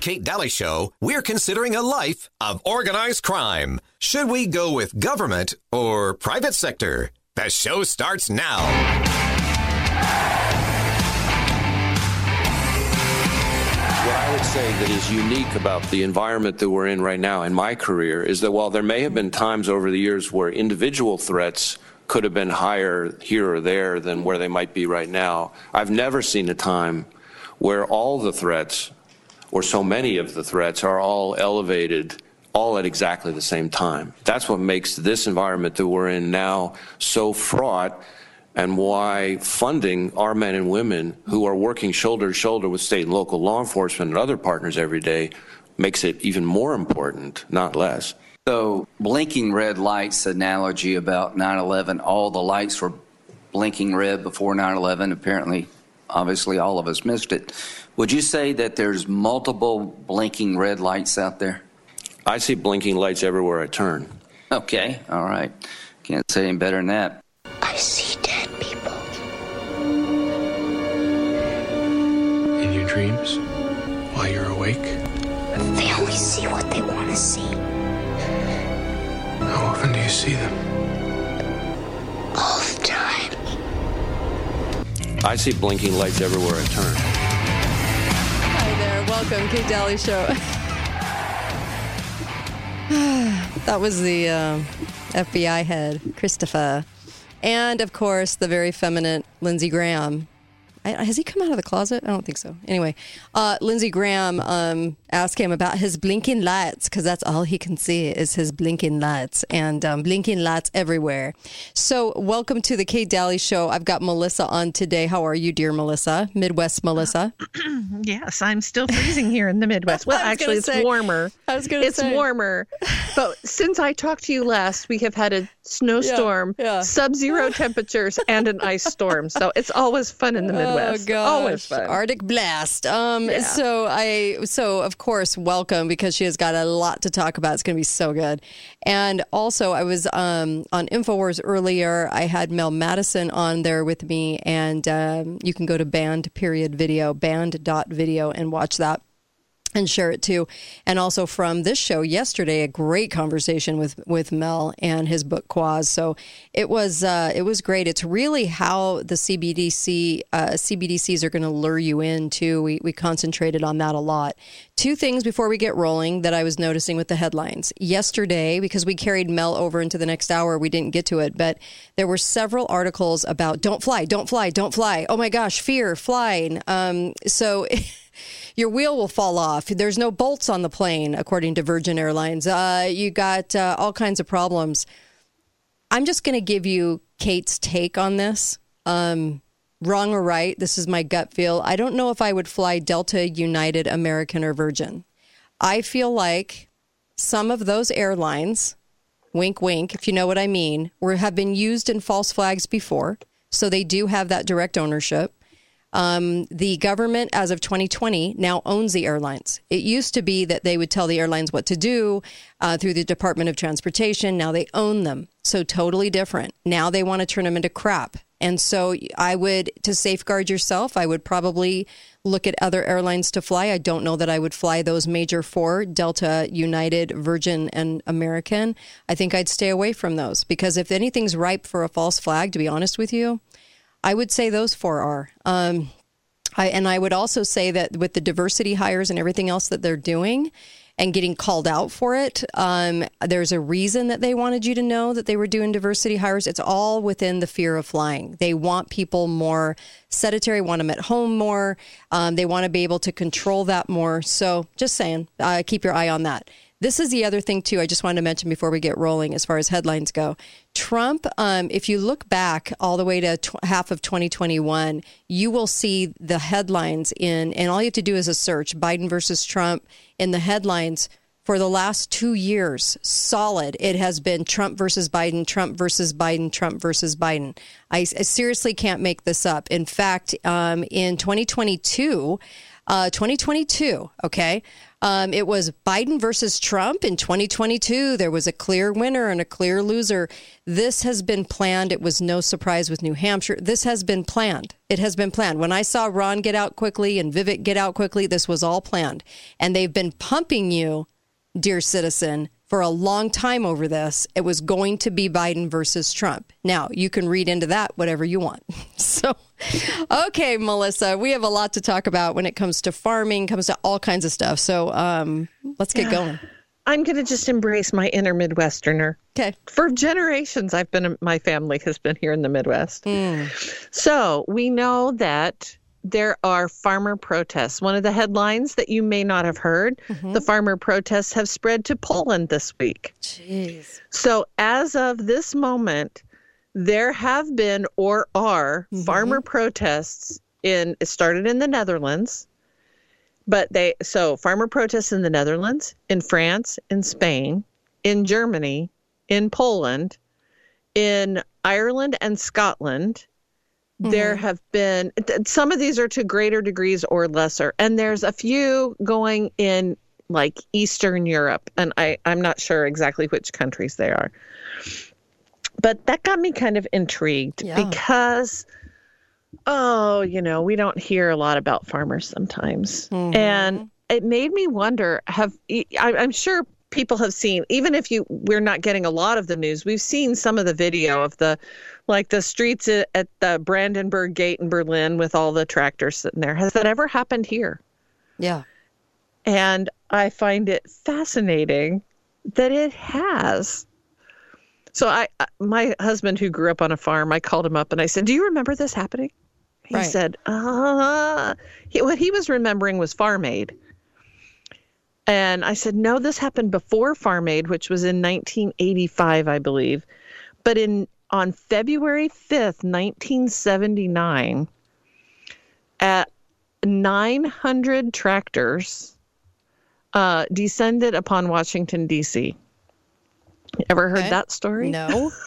Kate Dalley Show, we're considering a life of organized crime. Should we go with government or private sector? The show starts now. What I would say that is unique about the environment that we're in right now in my career is that while there may have been times over the years where individual threats could have been higher here or there than where they might be right now, I've never seen a time where all the threats or so many of the threats are all elevated all at exactly the same time. That's what makes this environment that we're in now so fraught and why funding our men and women who are working shoulder to shoulder with state and local law enforcement and other partners every day makes it even more important, not less. So, blinking red lights analogy about 9 11, all the lights were blinking red before 9 11. Apparently, obviously, all of us missed it. Would you say that there's multiple blinking red lights out there? I see blinking lights everywhere I turn. Okay, all right. Can't say any better than that. I see dead people. In your dreams? While you're awake? They only see what they want to see. How often do you see them? All the time. I see blinking lights everywhere I turn. Hi there. Welcome, Kate Dalley Show. that was the uh, FBI head, Christopher. And of course, the very feminine Lindsey Graham. I, has he come out of the closet? I don't think so. Anyway, uh, Lindsey Graham um, asked him about his blinking lights because that's all he can see is his blinking lights and um, blinking lights everywhere. So, welcome to the Kate Dalley Show. I've got Melissa on today. How are you, dear Melissa? Midwest Melissa. Yes, I'm still freezing here in the Midwest. Well, actually, it's say- warmer. I was gonna It's say. warmer. But since I talked to you last, we have had a snowstorm, yeah. sub-zero temperatures, and an ice storm. So it's always fun in the Midwest. Oh gosh, always fun. Arctic blast. Um, Yeah. so I, so of course, welcome because she has got a lot to talk about. It's going to be so good. And also, I was um, on Infowars earlier. I had Mel Madison on there with me, and um, you can go to banned period video banned dot video and watch that and share it too. And also from this show yesterday, a great conversation with with Mel and his book Quaz. So it was uh, it was great. It's really how the CBDC uh, CBDCs are going to lure you in too. We we concentrated on that a lot. Two things before we get rolling that I was noticing with the headlines yesterday because we carried Mel over into the next hour. We didn't get to it, but there were several articles about don't fly, don't fly, don't fly. Oh my gosh, fear flying. Um, so. your wheel will fall off. There's no bolts on the plane, according to Virgin Airlines. Uh, you got uh, all kinds of problems. I'm just going to give you Kate's take on this. Um, wrong or right, this is my gut feel. I don't know if I would fly Delta, United, American, or Virgin. I feel like some of those airlines, wink, wink, if you know what I mean, were have been used in false flags before. So they do have that direct ownership. Um, the government, as of 2020, now owns the airlines. It used to be that they would tell the airlines what to do uh, through the Department of Transportation. Now they own them. So totally different. Now they want to turn them into crap. And so I would, to safeguard yourself, I would probably look at other airlines to fly. I don't know that I would fly those major four Delta, United, Virgin, and American. I think I'd stay away from those because if anything's ripe for a false flag, to be honest with you, I would say those four are. Um, I, and I would also say that with the diversity hires and everything else that they're doing and getting called out for it, um, there's a reason that they wanted you to know that they were doing diversity hires. It's all within the fear of flying. They want people more sedentary, want them at home more. Um, they want to be able to control that more. So just saying, uh, keep your eye on that. This is the other thing, too, I just wanted to mention before we get rolling as far as headlines go. Trump, um, if you look back all the way to half of 2021, you will see the headlines in, and all you have to do is a search Biden versus Trump in the headlines for the last two years, solid, it has been Trump versus Biden, Trump versus Biden, Trump versus Biden. I, I seriously can't make this up. In fact, um, in 2022, uh, 2022, okay, um, it was Biden versus Trump in 2022. There was a clear winner and a clear loser. This has been planned. It was no surprise with New Hampshire. This has been planned. It has been planned. When I saw Ron get out quickly and Vivek get out quickly, this was all planned. And they've been pumping you dear citizen, for a long time over this. It was going to be Biden versus Trump. Now, you can read into that whatever you want. So, okay, Melissa, we have a lot to talk about when it comes to farming, comes to all kinds of stuff. So, um, let's get going. I'm going to just embrace my inner Midwesterner. Okay. For generations, I've been, my family has been here in the Midwest. So we know that there are farmer protests. One of the headlines that you may not have heard mm-hmm. the farmer protests have spread to Poland this week. Jeez. So, as of this moment, there have been or are mm-hmm. farmer protests in it started in the Netherlands, but they so farmer protests in the Netherlands, in France, in Spain, in Germany, in Poland, in Ireland and Scotland. There mm-hmm. have been some of these are to greater degrees or lesser, and there's a few going in like Eastern Europe, and I I'm not sure exactly which countries they are. But that got me kind of intrigued Yeah. because oh, you know, we don't hear a lot about farmers sometimes. Mm-hmm. And it made me wonder have I'm sure people have seen even if you we're not getting a lot of the news we've seen some of the video of the like the streets at, the brandenburg gate in berlin with all the tractors sitting there has that ever happened here Yeah. and I find it fascinating that it has. So I, I- my husband who grew up on a farm, I called him up and I said, "Do you remember this happening?" He Right. said, "Uh." He, what he was remembering was Farm Aid. And I said, "No, this happened before Farm Aid, which was in 1985, I believe." But in on February 5th, 1979, at 900 tractors uh, descended upon Washington, D.C. Ever heard Okay. that story? No.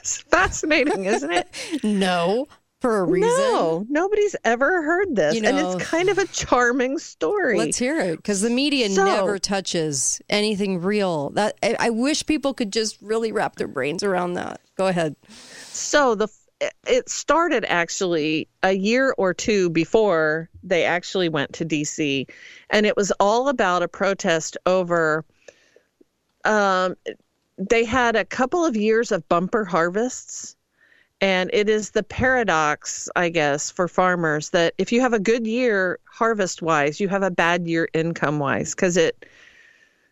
It's fascinating, isn't it? no. For a reason. No, nobody's ever heard this. You and it's kind of a charming story. Let's hear it because the media So- never touches anything real. That I, I wish people could just really wrap their brains around that. Go ahead. So the it started actually a year or two before they actually went to DC, and it was all about a protest over. Um, they had a couple of years of bumper harvests, and it is the paradox, I guess, for farmers that if you have a good year harvest wise, you have a bad year income wise because it.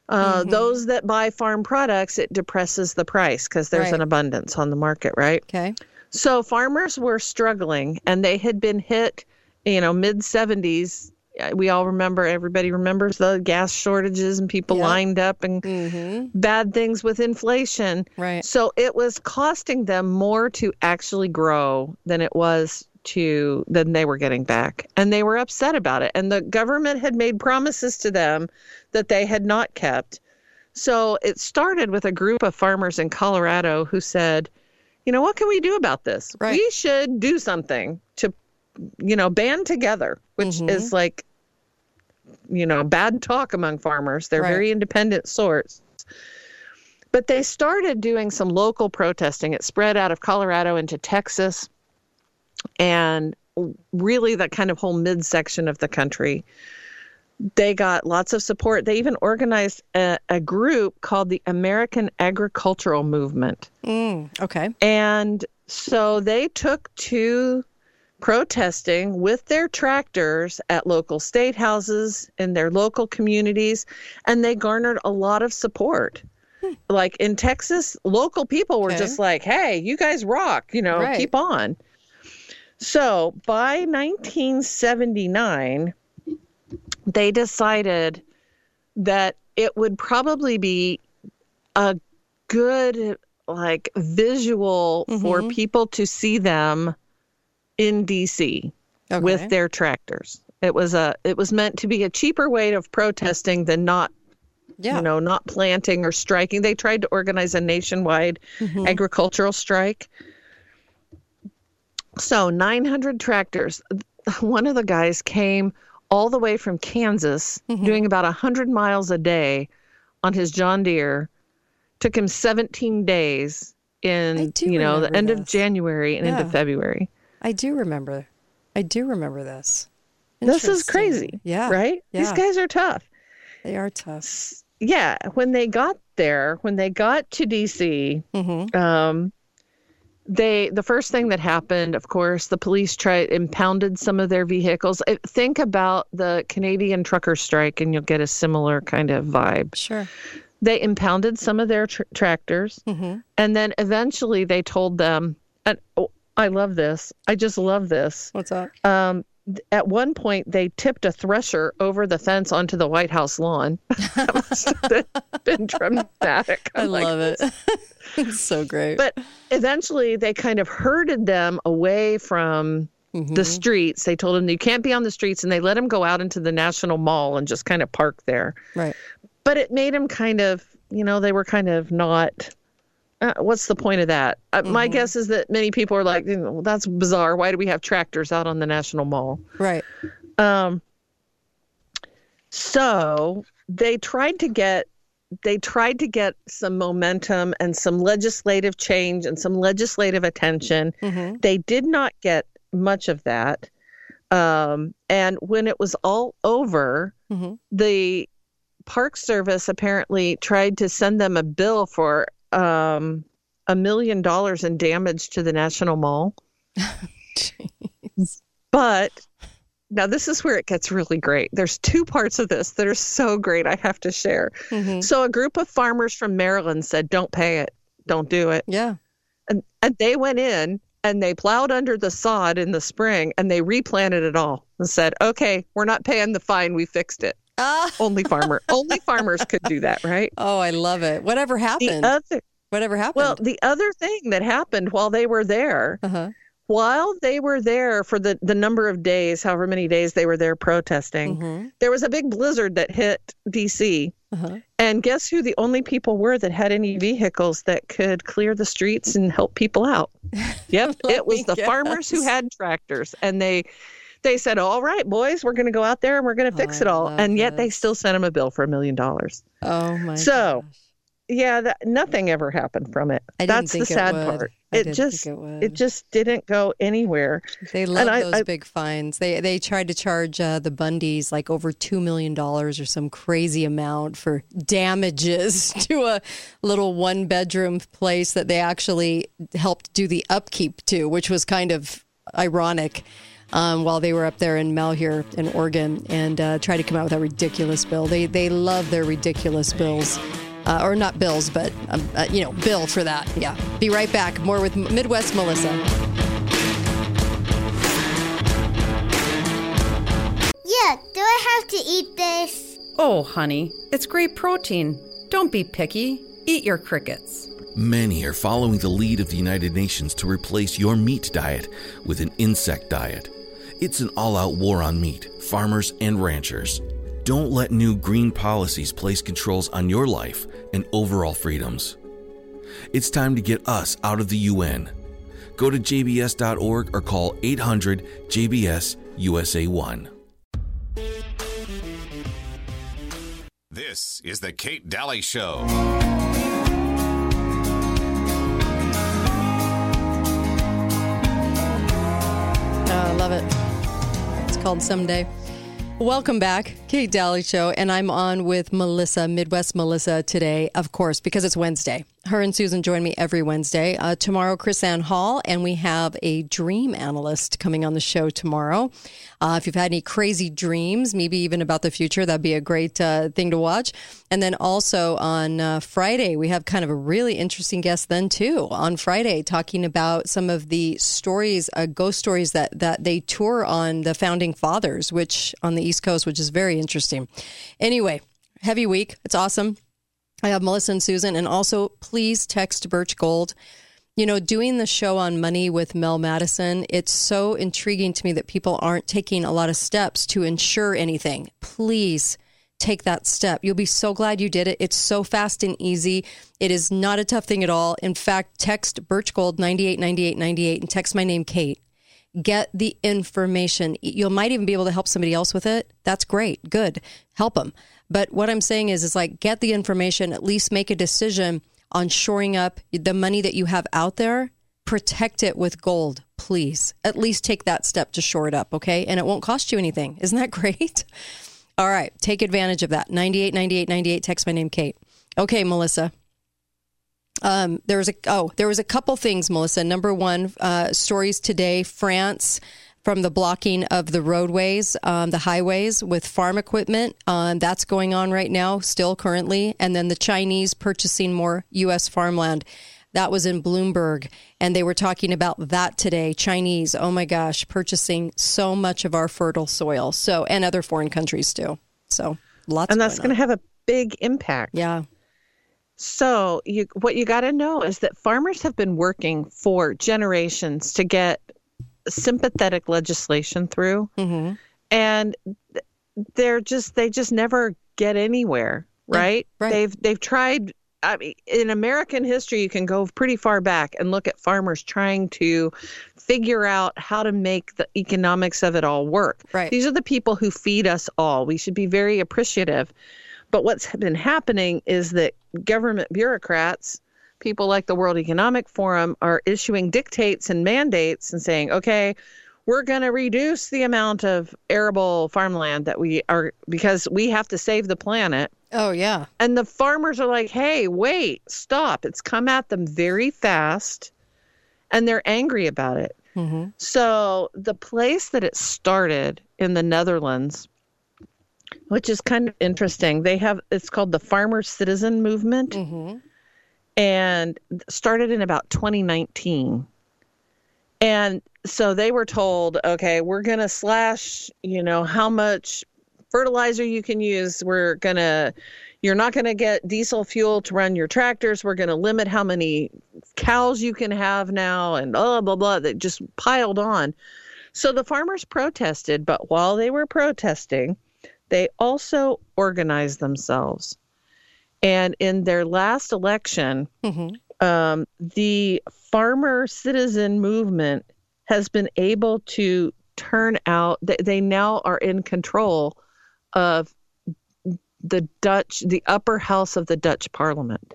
Uh, Those that buy farm products, it depresses the price because there's Right. an abundance on the market, right? Okay. So farmers were struggling and they had been hit, you know, mid 70s. We all remember, everybody remembers the gas shortages and people Yep. lined up and Mm-hmm. bad things with inflation. Right. So it was costing them more to actually grow than it was to than they were getting back. And they were upset about it. And the government had made promises to them that they had not kept. So it started with a group of farmers in Colorado who said, you know, what can we do about this? Right. We should do something to, you know, band together, which is like, you know, bad talk among farmers. They're Right. very independent sorts. But they started doing some local protesting. It spread out of Colorado into Texas and really that kind of whole midsection of the country. They got lots of support. They even organized a, a group called the American Agricultural Movement. Mm, okay. And so they took to protesting with their tractors at local state houses in their local communities, and they garnered a lot of support. Like in Texas, local people were Okay. just like, hey, you guys rock, you know, Right. keep on. So by 1979, they decided that it would probably be a good like visual for Mhm. people to see them in DC Okay. with their tractors. It was a it was meant to be a cheaper way of protesting than not Yeah. you know, not planting or striking. They tried to organize a nationwide agricultural strike. So 900 tractors. One of the guys came all the way from Kansas, doing about 100 miles a day on his John Deere. Took him 17 days in, you know, the end of. January and Yeah. into February. I do remember. I do remember this. This is crazy. Yeah. Right? These guys are tough. They are tough. Yeah. When they got there, when they got to DC, Mm-hmm. um, they the first thing that happened, of course, the police tried impounded some of their vehicles. Think about the Canadian trucker strike, and you'll get a similar kind of vibe. Sure. They impounded some of their tr- tractors, Mm-hmm. and then eventually they told them, and oh, I love this. I just love this. What's up? Um, at one point, they tipped a thresher over the fence onto the White House lawn. that must have been, been dramatic. I I'm like, love it. it's so great. But eventually, they kind of herded them away from Mm-hmm. the streets. They told them you can't be on the streets, and they let them go out into the National Mall and just kind of park there. right. But it made them kind of, you know, they were kind of not. Uh, what's the point of that? Uh, Mm-hmm. My guess is that many people are like, well, that's bizarre. Why do we have tractors out on the National Mall? Right. Um, so they tried to get they tried to get some momentum and some legislative change and some legislative attention. Mm-hmm. They did not get much of that. Um, and when it was all over, Mm-hmm. the Park Service apparently tried to send them a bill for um, a million dollars in damage to the National Mall. But now this is where it gets really great. There's two parts of this that are so great I have to share. Mm-hmm. So a group of farmers from Maryland said, "Don't pay it. Don't do it." Yeah. And and they went in and they plowed under the sod in the spring and they replanted it all and said, "Okay, we're not paying the fine. We fixed it." Ah. Only farmer, only farmers could do that, right? Oh, I love it. Whatever happened. The other Whatever happened? well, the other thing that happened while they were there uh-huh. while they were there for the, the number of days, however many days they were there protesting, Mm-hmm. there was a big blizzard that hit DC. Uh-huh. And guess who the only people were that had any vehicles that could clear the streets and help people out? Yep, it was the farmers who had tractors. And they they said, "All right, boys, we're going to go out there and we're going to fix I it all." And yet they still sent them a bill for a million dollars. Oh my. So, gosh. Yeah, that, nothing ever happened from it. I That's the sad part. It just it it just didn't go anywhere. They love I- those I- big fines. They they tried to charge uh, the Bundys like over two million dollars or some crazy amount for damages to a little one bedroom place that they actually helped do the upkeep to, which was kind of ironic. Um, while they were up there in Malheur in Oregon and uh, tried to come out with a ridiculous bill. They they love their ridiculous bills. Uh, or not bills, but um, uh, you know, bill for that. Yeah. Be right back. More with Midwest Melissa. Yeah, do I have to eat this? Oh, honey, it's great protein. Don't be picky. Eat your crickets. Many are following the lead of the United Nations to replace your meat diet with an insect diet. It's an all out war on meat, farmers, and ranchers. Don't let new green policies place controls on your life and overall freedoms. It's time to get us out of the UN. Go to jbs.org or call 800 JBS USA 1. This is the Kate Dalley Show. Called Someday. Welcome back, Kate Dalley Show, and I'm on with Melissa, Midwest Melissa, today, of course, because it's Wednesday. Her and Susan join me every Wednesday. Uh, tomorrow, KrisAnne Hall, and we have a dream analyst coming on the show tomorrow. Uh, if you've had any crazy dreams, maybe even about the future, that'd be a great uh, thing to watch. And then also on uh, Friday, we have kind of a really interesting guest then too. On Friday, talking about some of the stories, uh, ghost stories that that they tour on the founding fathers, which on the East Coast, which is very interesting. Anyway, heavy week. It's awesome. I have Melissa and Susan, and also please text Birch Gold. You know, doing the show on money with Mel Madison, it's so intriguing to me that people aren't taking a lot of steps to ensure anything. Please take that step. You'll be so glad you did it. It's so fast and easy. It is not a tough thing at all. In fact, text Birch Gold 989898 and text my name Kate. Get the information. You might even be able to help somebody else with it. That's great. Good. Help them. But what I'm saying is is like get the information, at least make a decision on shoring up the money that you have out there. Protect it with gold, please. At least take that step to shore it up, okay? And it won't cost you anything. Isn't that great? All right, take advantage of that. 98 98 98 text my name Kate. Okay, Melissa. Um, there was a oh, there was a couple things, Melissa. Number one, uh, stories today. France from the blocking of the roadways, um, the highways with farm equipment. Um, that's going on right now, still currently. And then the Chinese purchasing more U.S. farmland. That was in Bloomberg. And they were talking about that today. Chinese, oh my gosh, purchasing so much of our fertile soil. So, and other foreign countries too. So, lots And that's going to have a big impact. Yeah. So, you what you got to know is that farmers have been working for generations to get sympathetic legislation through. Mm-hmm. And they're just they just never get anywhere, right? right. They've they've tried I mean, in American history, you can go pretty far back and look at farmers trying to figure out how to make the economics of it all work. Right. These are the people who feed us all. We should be very appreciative. But what's been happening is that government bureaucrats, people like the World Economic Forum, are issuing dictates and mandates and saying, okay, we're going to reduce the amount of arable farmland that we are because we have to save the planet. Oh, yeah. And the farmers are like, hey, wait, stop. It's come at them very fast and they're angry about it. Mm-hmm. So the place that it started in the Netherlands, which is kind of interesting, they have it's called the Farmer Citizen Movement, Mm-hmm. And started in about 2019. And so they were told, okay, we're going to slash, you know, how much fertilizer you can use. We're going to, you're not going to get diesel fuel to run your tractors. We're going to limit how many cows you can have now and blah, blah, blah. That just piled on. So the farmers protested, but while they were protesting, they also organized themselves. And in their last election, Mm-hmm. um, the farmer citizen movement has been able to turn out, they, they now are in control of the Dutch, the upper house of the Dutch parliament.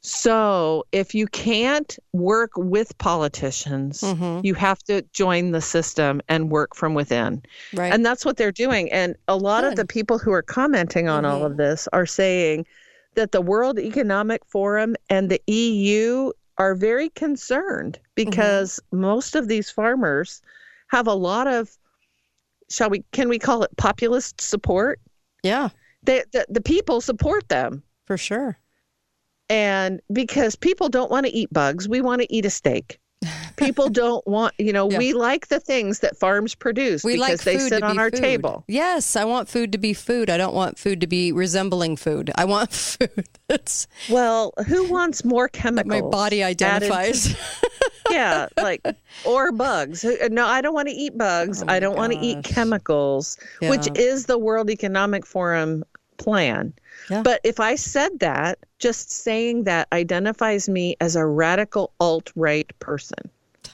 So if you can't work with politicians, Mhm. you have to join the system and work from within. Right. And that's what they're doing. And a lot of the people who are commenting on all Mhm. of this are saying that the World Economic Forum and the EU are very concerned because most of these farmers have a lot of shall we can we call it populist support? yeah, They, the the people support them. for sure. And because people don't want to eat bugs, we want to eat a steak. People don't want, you know, Yeah. we like the things that farms produce We because like they sit on our food. table. Yes, I want food to be food. I don't want food to be resembling food. I want food that's Well, who wants more chemicals? my body identifies. yeah, like or bugs. Uh, no, I don't want to eat bugs. Oh I don't want to eat gosh. chemicals, which is the World Economic Forum plan. Yeah. But if I said that, just saying that identifies me as a radical alt right person.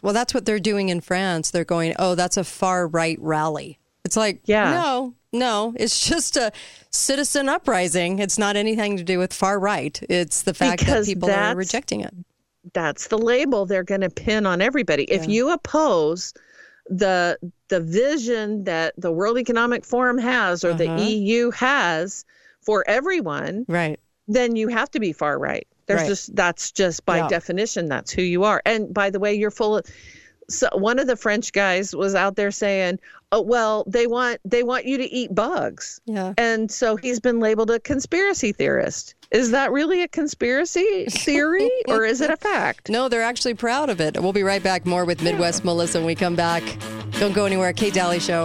well, that's what they're doing in France. They're going, "Oh, that's a far right rally." It's like, Yeah. no, no, it's just a citizen uprising. It's not anything to do with far right. It's the fact Because that people are rejecting it. That's the label they're going to pin on everybody. If you oppose the the vision that the World Economic Forum has or Uh-huh. the EU has for everyone, Right. Then you have to be far right. There's Right. just that's just by Yeah. definition that's who you are. And by the way, you're full of so one of the French guys was out there saying, "Oh well, they want they want you to eat bugs." Yeah. And so he's been labeled a conspiracy theorist. Is that really a conspiracy theory or is it a fact? No, they're actually proud of it. We'll be right back more with Midwest Melissa when we come back. Don't go anywhere. Kate Dalley Show.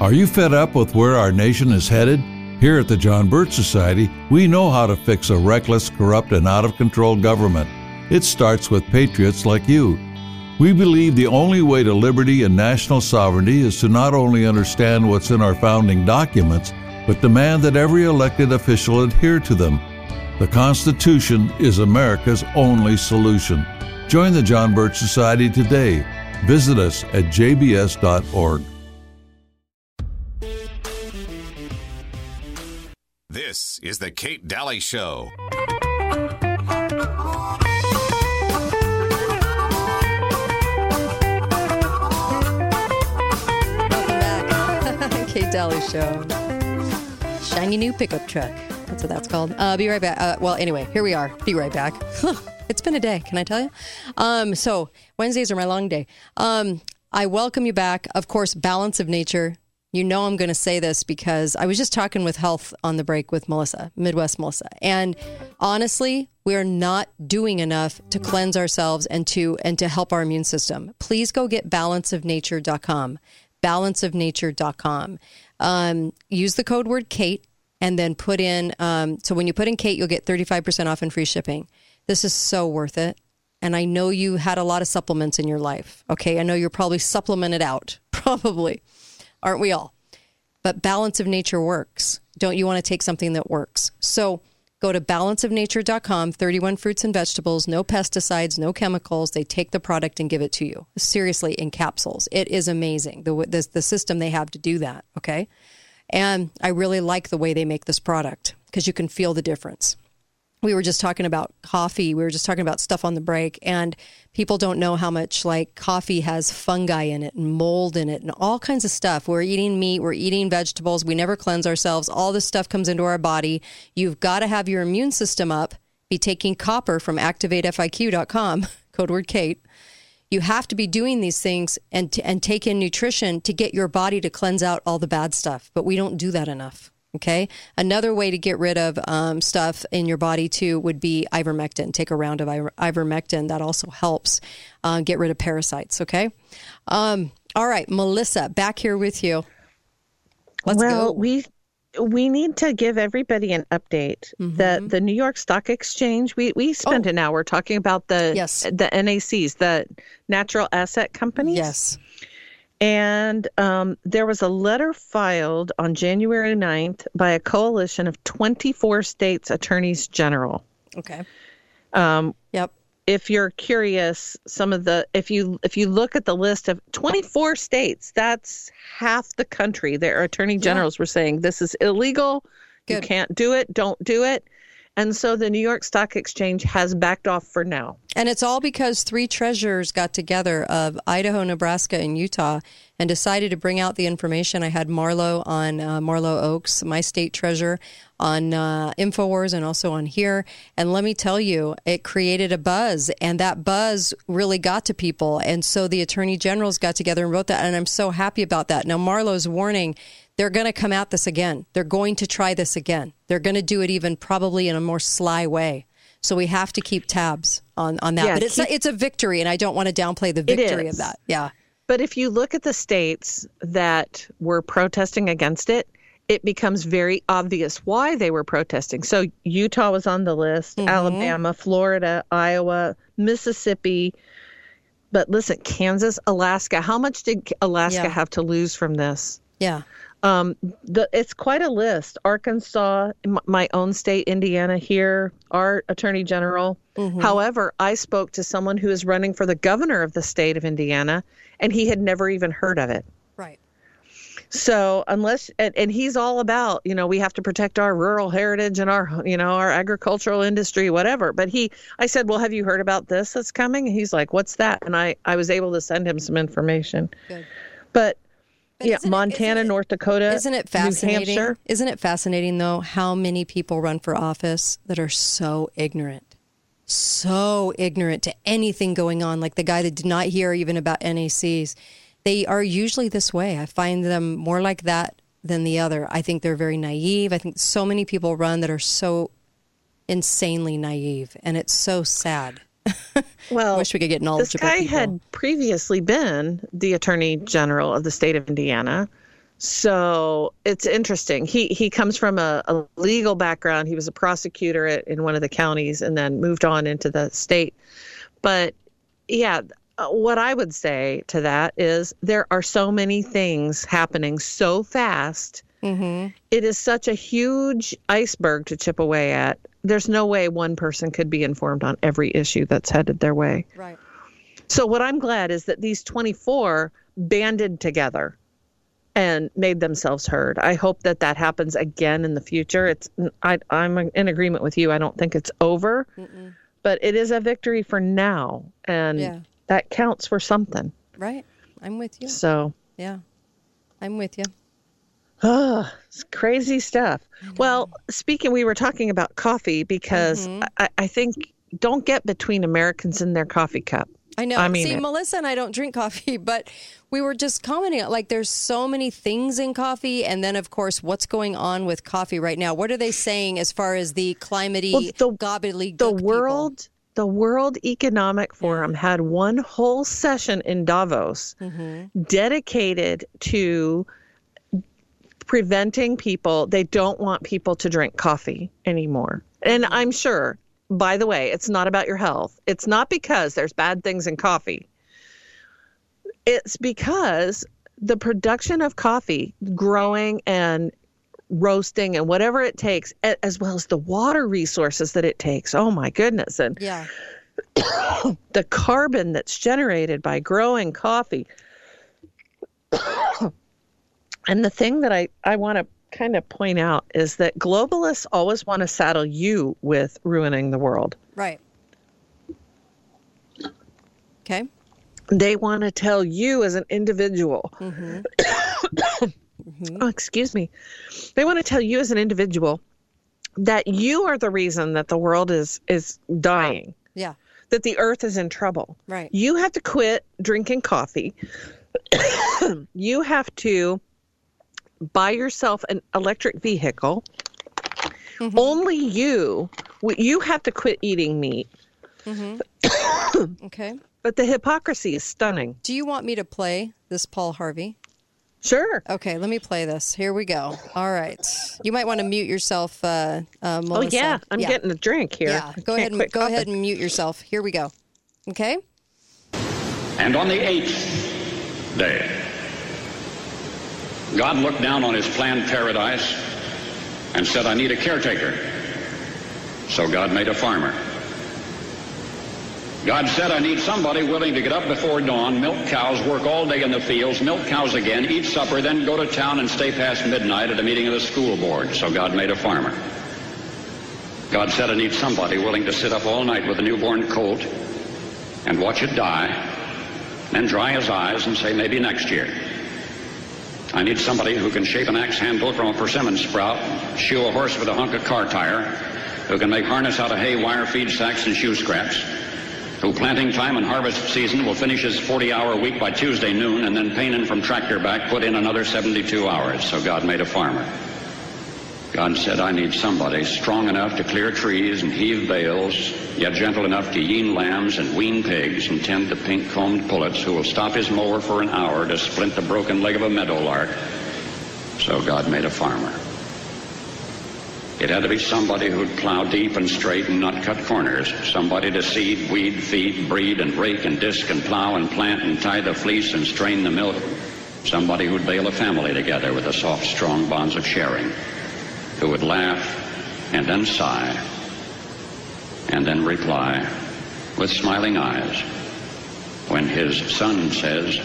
Are you fed up with where our nation is headed? Here at the John Birch Society, we know how to fix a reckless, corrupt, and out of control government. It starts with patriots like you. We believe the only way to liberty and national sovereignty is to not only understand what's in our founding documents, but demand that every elected official adhere to them. The Constitution is America's only solution. Join the John Birch Society today. Visit us at jbs.org. This is the Kate Dalley Show. Welcome back. Kate Dalley Show. Shiny new pickup truck. That's what that's called. Uh, be right back. Uh, well, anyway, here we are. Be right back. it's been a day, can I tell you? Um, so, Wednesdays are my long day. Um, I welcome you back. Of course, balance of nature. You know, I'm going to say this because I was just talking with health on the break with Melissa, Midwest Melissa. And honestly, we're not doing enough to cleanse ourselves and to and to help our immune system. Please go get balanceofnature.com balanceofnature.com. Um, use the code word Kate and then put in, um, so when you put in Kate, you'll get 35% off and free shipping. This is so worth it. And I know you had a lot of supplements in your life. Okay. I know you're probably supplemented out, probably. Aren't we all? But balance of nature works. Don't you want to take something that works? So, Go to balanceofnature.com, 31 fruits and vegetables, no pesticides, no chemicals. They take the product and give it to you. Seriously, in capsules. It is amazing, the, the, the system they have to do that. Okay. And I really like the way they make this product because you can feel the difference we were just talking about coffee. We were just talking about stuff on the break, and people don't know how much like coffee has fungi in it and mold in it and all kinds of stuff. We're eating meat, we're eating vegetables, we never cleanse ourselves. All this stuff comes into our body. You've got to have your immune system up. Be taking copper from activatefiq.com, code word Kate. You have to be doing these things and, and take in nutrition to get your body to cleanse out all the bad stuff. But we don't do that enough. Okay. Another way to get rid of um, stuff in your body too would be ivermectin. Take a round of iver- ivermectin. That also helps uh, get rid of parasites. Okay. Um, all right, Melissa, back here with you. Let's well, go. we we need to give everybody an update mm-hmm. that the New York Stock Exchange. We we spent oh. an hour talking about the yes. the NACs, the natural asset companies. Yes. And um, there was a letter filed on January 9th by a coalition of 24 states' attorneys general. Okay. Um, yep. If you're curious, some of the if you if you look at the list of 24 states, that's half the country. Their attorney generals yeah. were saying this is illegal. Good. You can't do it. Don't do it. And so the New York Stock Exchange has backed off for now. And it's all because three treasurers got together of Idaho, Nebraska, and Utah and decided to bring out the information. I had Marlo on uh, Marlo Oaks, my state treasurer, on uh, InfoWars and also on here. And let me tell you, it created a buzz, and that buzz really got to people. And so the attorney generals got together and wrote that. And I'm so happy about that. Now, Marlo's warning they're going to come at this again. They're going to try this again. They're going to do it even probably in a more sly way. So we have to keep tabs on, on that. Yeah, but it's keep, a, it's a victory, and I don't want to downplay the victory of that. Yeah. But if you look at the states that were protesting against it, it becomes very obvious why they were protesting. So Utah was on the list, mm-hmm. Alabama, Florida, Iowa, Mississippi. But listen, Kansas, Alaska. How much did Alaska yeah. have to lose from this? Yeah. Um, the, it's quite a list. Arkansas, my own state, Indiana, here, our attorney general. Mm-hmm. However, I spoke to someone who is running for the governor of the state of Indiana, and he had never even heard of it. Right. So unless and, and he's all about, you know, we have to protect our rural heritage and our, you know, our agricultural industry, whatever. But he, I said, well, have you heard about this that's coming? And he's like, what's that? And I, I was able to send him some information. Good. But yeah, Montana, it, North Dakota, isn't it fascinating? New Hampshire. Isn't it fascinating though how many people run for office that are so ignorant, so ignorant to anything going on? Like the guy that did not hear even about NACs. They are usually this way. I find them more like that than the other. I think they're very naive. I think so many people run that are so insanely naive, and it's so sad. well, wish we could get knowledgeable. This guy people. had previously been the Attorney General of the state of Indiana. So it's interesting. He he comes from a, a legal background. He was a prosecutor at, in one of the counties, and then moved on into the state. But yeah, uh, what I would say to that is there are so many things happening so fast. Mm-hmm. It is such a huge iceberg to chip away at. There's no way one person could be informed on every issue that's headed their way. Right. So, what I'm glad is that these 24 banded together and made themselves heard. I hope that that happens again in the future. It's I, I'm in agreement with you. I don't think it's over, Mm-mm. but it is a victory for now, and Yeah. that counts for something. Right. I'm with you. So, Yeah. I'm with you. Ah, it's crazy stuff. Well, speaking, we were talking about coffee because Mhm. I, I think don't get between Americans and their coffee cup. I know. I mean See, it. Melissa and I don't drink coffee, but we were just commenting like there's so many things in coffee, and then of course, what's going on with coffee right now? What are they saying as far as the climatey Well, the- gobbledygook the people? world the World Economic Forum had one whole session in Davos Mm-hmm. dedicated to preventing people they don't want people to drink coffee anymore. And Mm-hmm. I'm sure by the way, it's not about your health. It's not because there's bad things in coffee. It's because the production of coffee, growing and roasting and whatever it takes, as well as the water resources that it takes. Oh my goodness. And Yeah. the carbon that's generated by growing coffee. And the thing that I, I want to kind of point out is that globalists always want to saddle you with ruining the world. Right. Okay. They want to tell you as an individual, Mm-hmm. oh, excuse me, they want to tell you as an individual that you are the reason that the world is is dying. Yeah. that the earth is in trouble. Right. You have to quit drinking coffee. you have to buy yourself an electric vehicle. Mm-hmm. Only you, you have to quit eating meat. Mm-hmm. okay. But the hypocrisy is stunning. Do you want me to play this Paul Harvey? Sure. Okay, let me play this. Here we go. All right. You might want to mute yourself, uh, uh, Oh yeah, I'm getting a drink here. Yeah, go can't ahead and go coughing. ahead and mute yourself. Here we go. Okay. And on the eighth day, God looked down on his planned paradise and said, I need a caretaker. So God made a farmer. God said, I need somebody willing to get up before dawn, milk cows, work all day in the fields, milk cows again, eat supper, then go to town and stay past midnight at a meeting of the school board. So God made a farmer. God said, I need somebody willing to sit up all night with a newborn colt and watch it die, then dry his eyes and say, maybe next year. I need somebody who can shape an axe handle from a persimmon sprout, shoe a horse with a hunk of car tire, who can make harness out of hay, wire, feed sacks, and shoe scraps, who planting time and harvest season will finish his 40-hour week by Tuesday noon, and then pain in from tractor back put in another 72 hours. So God made a farmer. God said, I need somebody strong enough to clear trees and heave bales, yet gentle enough to yean lambs and wean pigs and tend the pink-combed pullets who will stop his mower for an hour to splint the broken leg of a meadowlark. So God made a farmer. It had to be somebody who'd plow deep and straight and not cut corners. Somebody to seed, weed, feed, breed, and rake and disc and plow and plant and tie the fleece and strain the milk. Somebody who'd bale a family together with the soft, strong bonds of sharing. Who would laugh and then sigh and then reply with smiling eyes when his son says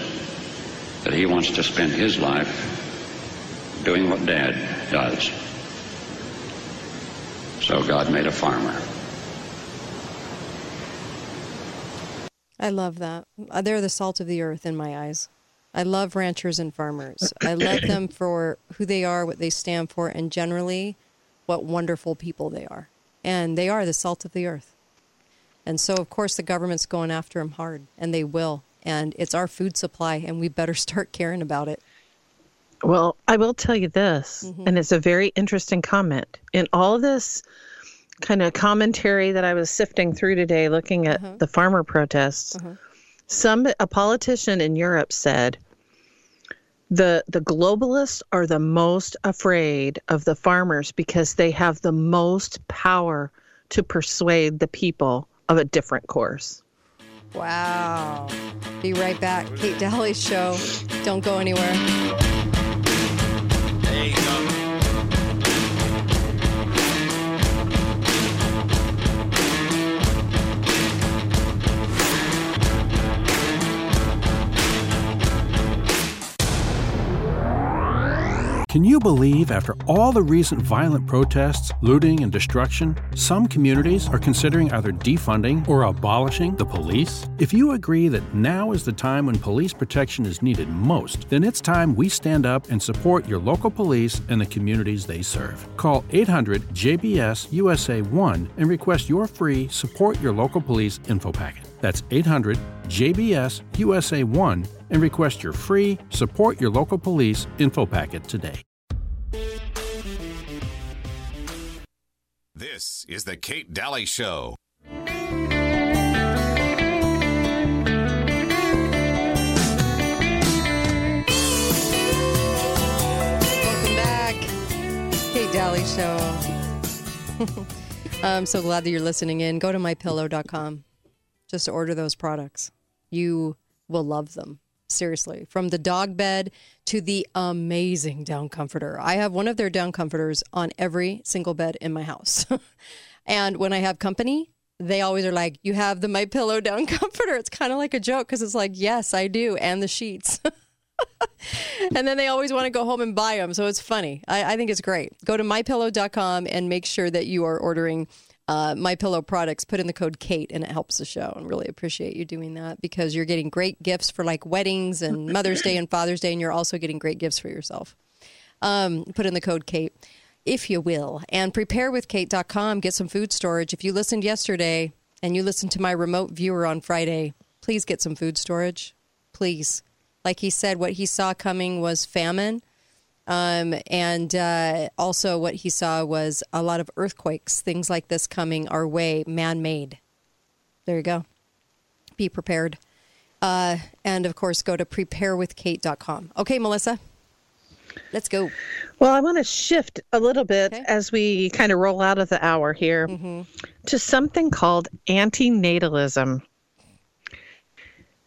that he wants to spend his life doing what dad does. So God made a farmer. I love that. They're the salt of the earth in my eyes. I love ranchers and farmers. I love them for who they are, what they stand for, and generally what wonderful people they are. And they are the salt of the earth. And so, of course, the government's going after them hard, and they will. And it's our food supply, and we better start caring about it. Well, I will tell you this, mm-hmm. and it's a very interesting comment. In all this kind of commentary that I was sifting through today, looking at uh-huh. the farmer protests, uh-huh. some a politician in Europe said the the globalists are the most afraid of the farmers because they have the most power to persuade the people of a different course. Wow. Be right back. Kate Dalley's Show. Don't go anywhere. There Can you believe, after all the recent violent protests, looting, and destruction, some communities are considering either defunding or abolishing the police? If you agree that now is the time when police protection is needed most, then it's time we stand up and support your local police and the communities they serve. Call 800 JBS USA 1 and request your free Support Your Local Police info packet. That's 800 JBS USA 1 and request your free Support Your Local Police info packet today. This is the Kate Dalley Show. Welcome back. Kate Dalley Show. I'm so glad that you're listening in. Go to mypillow.com just to order those products. You will love them. Seriously. From the dog bed to the amazing down comforter. I have one of their down comforters on every single bed in my house. and when I have company, they always are like, "You have the my pillow down comforter." It's kind of like a joke because it's like, "Yes, I do," and the sheets. and then they always want to go home and buy them. So it's funny. I, I think it's great. Go to mypillow.com and make sure that you are ordering uh, My Pillow products. Put in the code Kate, and it helps the show. And really appreciate you doing that because you're getting great gifts for like weddings and Mother's Day and Father's Day, and you're also getting great gifts for yourself. Um, put in the code Kate, if you will, and preparewithkate.com. Get some food storage. If you listened yesterday and you listened to my remote viewer on Friday, please get some food storage. Please. Like he said, what he saw coming was famine. Um, and uh, also, what he saw was a lot of earthquakes, things like this coming our way, man made. There you go. Be prepared. Uh, and of course, go to preparewithkate.com. Okay, Melissa, let's go. Well, I want to shift a little bit as we kind of roll out of the hour here Mm-hmm. to something called antinatalism.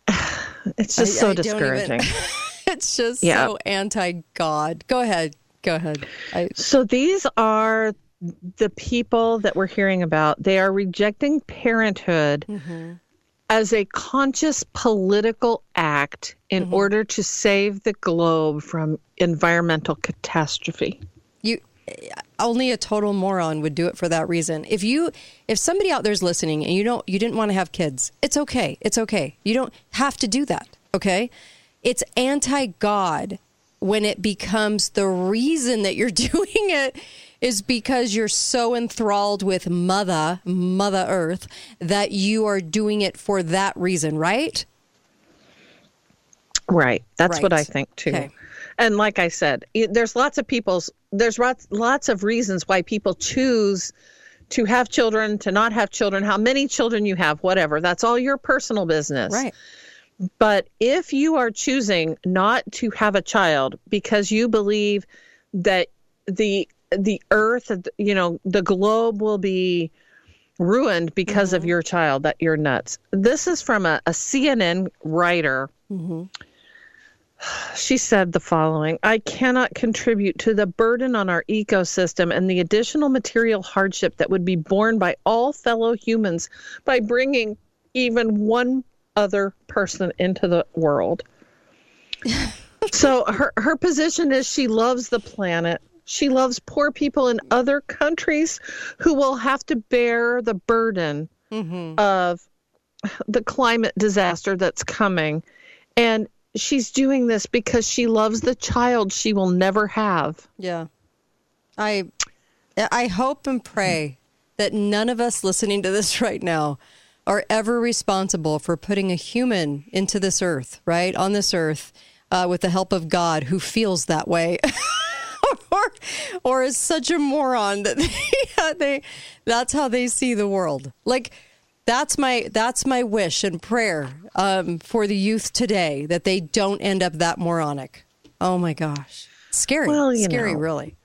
It's just I- so I discouraging. it's just Yeah. so anti God. Go ahead. Go ahead. I, So these are the people that we're hearing about. They are rejecting parenthood Mm-hmm. as a conscious political act in Mm-hmm. order to save the globe from environmental catastrophe. you only a total moron would do it for that reason. If you if somebody out there's listening and you don't you didn't want to have kids, it's okay. It's okay. You don't have to do that, okay? It's anti-God when it becomes the reason that you're doing it is because you're so enthralled with mother mother earth that you are doing it for that reason, right? Right. That's what I think too. Okay. And like I said, there's lots of people's there's lots of reasons why people choose to have children, to not have children, how many children you have, whatever. That's all your personal business. Right. But if you are choosing not to have a child because you believe that the the earth, you know, the globe will be ruined because of mm-hmm. your child, that you're nuts. This is from a, a CNN writer. Mm-hmm. She said the following I cannot contribute to the burden on our ecosystem and the additional material hardship that would be borne by all fellow humans by bringing even one other person into the world. so her, her position is she loves the planet. She loves poor people in other countries who will have to bear the burden mm-hmm. of the climate disaster that's coming. And she's doing this because she loves the child she will never have. Yeah. I I hope and pray that none of us listening to this right now are ever responsible for putting a human into this earth, right? On this earth uh, with the help of God who feels that way. or, or is such a moron that they, they that's how they see the world. Like that's my that's my wish and prayer um, for the youth today that they don't end up that moronic. Oh my gosh, scary, Well, scary, know. really.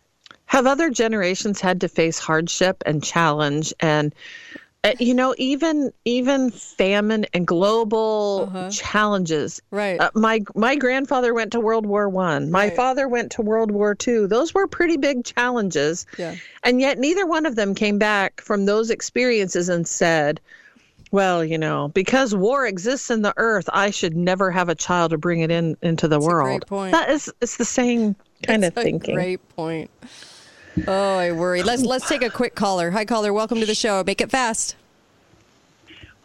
Have other generations had to face hardship and challenge and you know, even even famine and global challenges. Uh-huh. Right. Uh, my my grandfather went to World War One. My Right. father went to World War Two. Those were pretty big challenges. Yeah. And yet neither one of them came back from those experiences and said, well, you know, because war exists in the earth, I should never have a child to bring it in into the That's world. point. That is it's the same kind of That's a thinking. Great point. Oh, I worry. Let's let's take a quick caller. Hi, caller. Welcome to the show. Make it fast.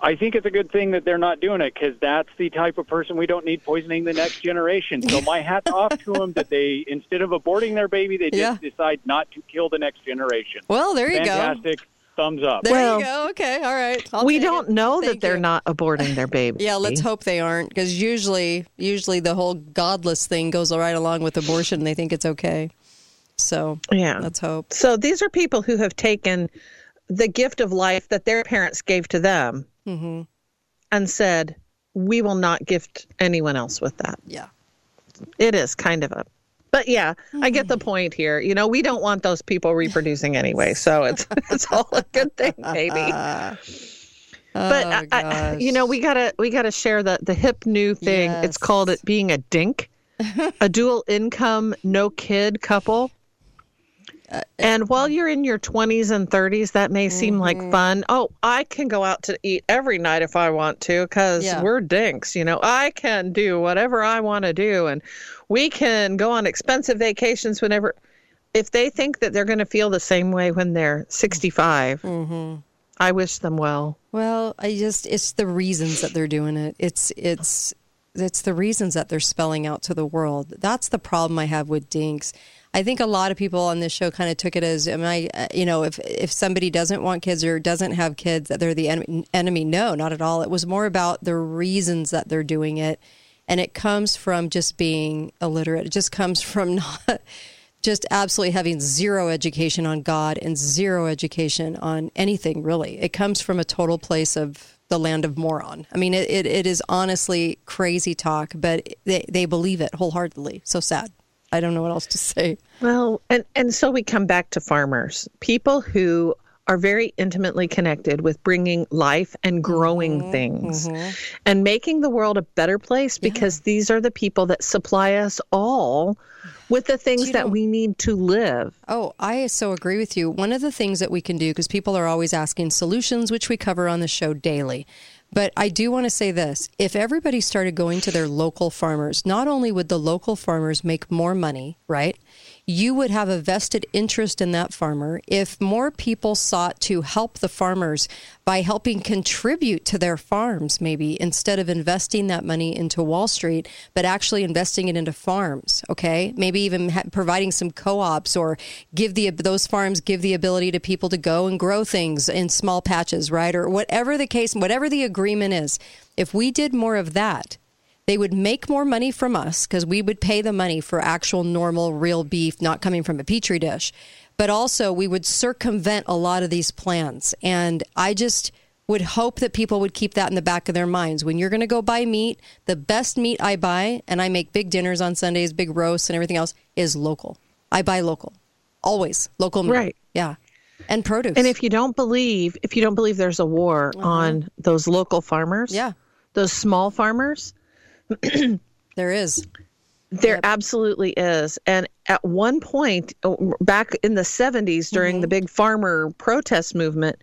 I think it's a good thing that they're not doing it because that's the type of person we don't need poisoning the next generation. So my hat's off to them that they, instead of aborting their baby, they just decide not to kill the next generation. Well, there you go. Fantastic. Thumbs up. There Well, you go. Okay. All right. I'll we don't it. know that they're you. not aborting their baby. Yeah, let's hope they aren't, because usually, usually the whole godless thing goes right along with abortion. They think it's okay. So Yeah. let's hope. So these are people who have taken the gift of life that their parents gave to them hmm and said, we will not gift anyone else with that. Yeah. It is kind of a, but yeah, I get the point here. You know, we don't want those people reproducing anyway, so it's it's all a good thing, baby. But Oh, I, I, you know, we gotta we gotta share the the hip new thing. It's called it being a dink, a dual income, no kid couple. Uh, and while you're in your 20s and 30s, that may seem like Mm-hmm. fun. Oh, I can go out to eat every night if I want to because Yeah. we're dinks. You know, I can do whatever I want to do, and we can go on expensive vacations whenever. If they think that they're going to feel the same way when they're 65, I wish them well. Well, I just it's the reasons that they're doing it. It's it's it's the reasons that they're spelling out to the world. That's the problem I have with dinks. I think a lot of people on this show kind of took it as, am I, uh, you know, if if somebody doesn't want kids or doesn't have kids, that they're the enemy. enemy. No, not at all. It was more about the reasons that they're doing it, and it comes from just being illiterate. It just comes from not just absolutely having zero education on God and zero education on anything really. It comes from a total place of the land of moron. I mean, it, it, it is honestly crazy talk, but they, they believe it wholeheartedly. So sad. I don't know what else to say. Well, and and so we come back to farmers, people who are very intimately connected with bringing life and growing Mm-hmm, things and making the world a better place because these are the people that supply us all with the things that we need to live. Oh, I so agree with you. One of the things that we can do, because people are always asking solutions, which we cover on the show daily. But I do want to say this if everybody started going to their local farmers, not only would the local farmers make more money, right? You would have a vested interest in that farmer if more people sought to help the farmers by helping contribute to their farms, maybe instead of investing that money into Wall Street, but actually investing it into farms. Okay, maybe even ha- providing some co-ops or give the those farms give the ability to people to go and grow things in small patches, right? Or whatever the case, whatever the agreement is. If we did more of that, they would make more money from us because we would pay the money for actual normal real beef not coming from a petri dish. But also we would circumvent a lot of these plans. And i just would hope that people would keep that in the back of their minds. When you're going to go buy meat the best meat i buy and i make big dinners on sundays big roasts and everything else is local. I buy local. Always local meat. Right. yeah. And produce. And if you don't believe, if you don't believe there's a war uh-huh. on those local farmers, Yeah. those small farmers, there is. There absolutely is. And at one point, uh, back in the 70s, during the big farmer protest movement,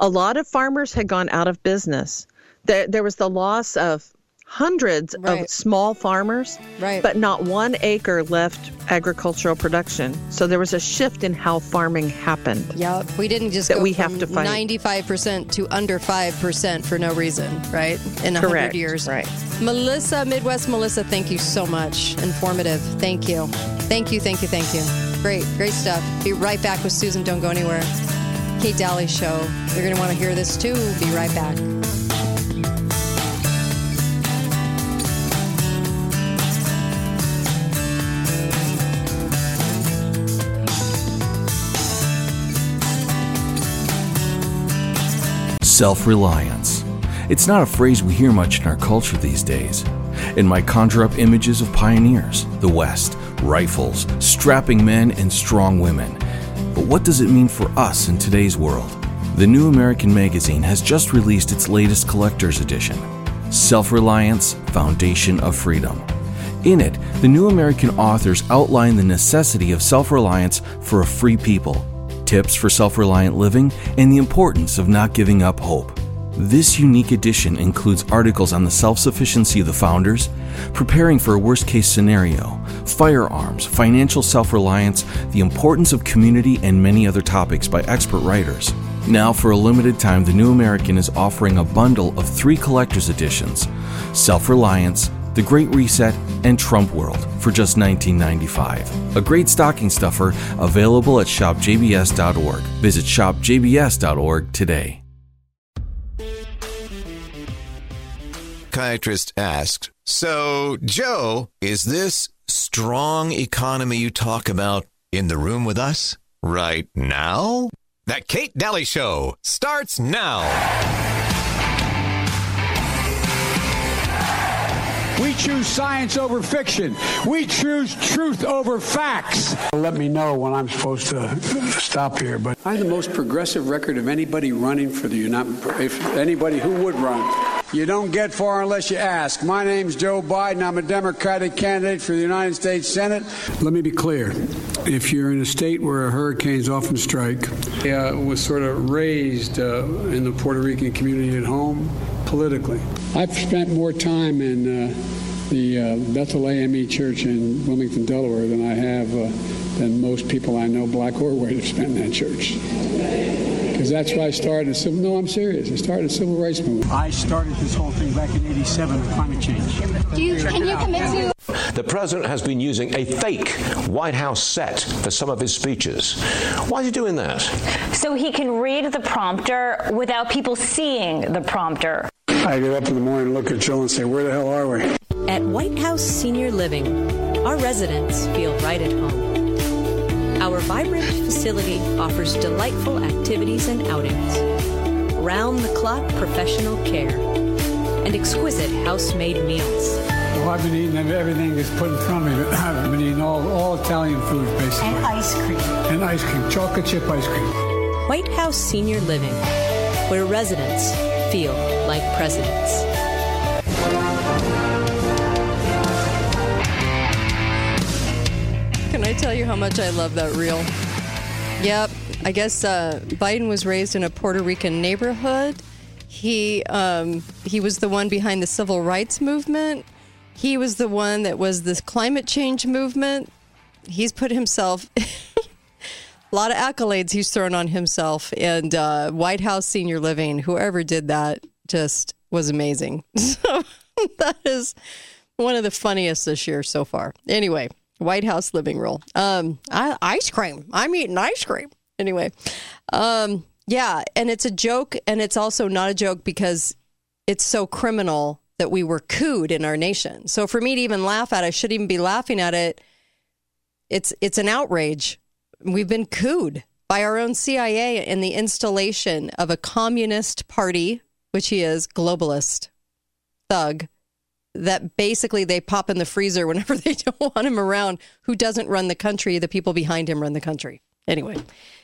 a lot of farmers had gone out of business. There, there was the loss of hundreds Right. of small farmers, Right. but not one acre left agricultural production. So there was a shift in how farming happened. Yeah, we didn't just That go we have to fight. 95% to under 5% for no reason, right? In a 100 Correct, years. right. Melissa, Midwest Melissa, thank you so much. Informative. Thank you. Thank you, thank you, thank you. Great, great stuff. Be right back with Susan. Don't go anywhere. Kate Dalley Show. You're going to want to hear this too. Be right back. Self reliance. It's not a phrase we hear much in our culture these days. It might conjure up images of pioneers, the West, rifles, strapping men, and strong women. But what does it mean for us in today's world? The New American Magazine has just released its latest collector's edition Self Reliance Foundation of Freedom. In it, the New American authors outline the necessity of self reliance for a free people, tips for self reliant living, and the importance of not giving up hope. This unique edition includes articles on the self sufficiency of the founders, preparing for a worst case scenario, firearms, financial self reliance, the importance of community, and many other topics by expert writers. Now, for a limited time, the New American is offering a bundle of three collector's editions Self Reliance, The Great Reset, and Trump World for just $19.95. A great stocking stuffer available at shopjbs.org. Visit shopjbs.org today. Psychiatrist asked, So, Joe, is this strong economy you talk about in the room with us right now? That Kate Dalley Show starts now. We choose science over fiction. We choose truth over facts. Let me know when I'm supposed to stop here. But I have the most progressive record of anybody running for the United. If anybody who would run. You don't get far unless you ask. My name's Joe Biden. I'm a Democratic candidate for the United States Senate. Let me be clear. If you're in a state where hurricanes often strike, uh, was sort of raised uh, in the Puerto Rican community at home politically. I've spent more time in uh, the uh, Bethel AME Church in Wilmington, Delaware, than I have uh, than most people I know, black or white, have spent in that church because that's why I started a civil. No, I'm serious. I started a civil rights movement. I started this whole thing back in '87 on climate change. Do you, can you commit to? The president has been using a fake White House set for some of his speeches. Why is he doing that? So he can read the prompter without people seeing the prompter. I get up in the morning and look at Jill and say, "Where the hell are we?" At White House Senior Living, our residents feel right at home. Our vibrant facility offers delightful activities and outings, round the clock professional care, and exquisite house made meals. Well, I've been eating everything that's put in front of me. I've been eating all, all Italian food, basically. And ice cream. And ice cream, chocolate chip ice cream. White House Senior Living, where residents feel like presidents. I tell you how much I love that reel? Yep. I guess uh, Biden was raised in a Puerto Rican neighborhood. He um, he was the one behind the civil rights movement. He was the one that was the climate change movement. He's put himself a lot of accolades he's thrown on himself. And uh, White House Senior Living, whoever did that, just was amazing. So that is one of the funniest this year so far. Anyway, White House living room. Um, I, ice cream. I'm eating ice cream. Anyway, um, yeah, and it's a joke, and it's also not a joke because it's so criminal that we were cooed in our nation. So for me to even laugh at, it, I shouldn't even be laughing at it. It's it's an outrage. We've been cooed by our own CIA in the installation of a communist party, which he is globalist thug that basically they pop in the freezer whenever they don't want him around. Who doesn't run the country? The people behind him run the country. Anyway,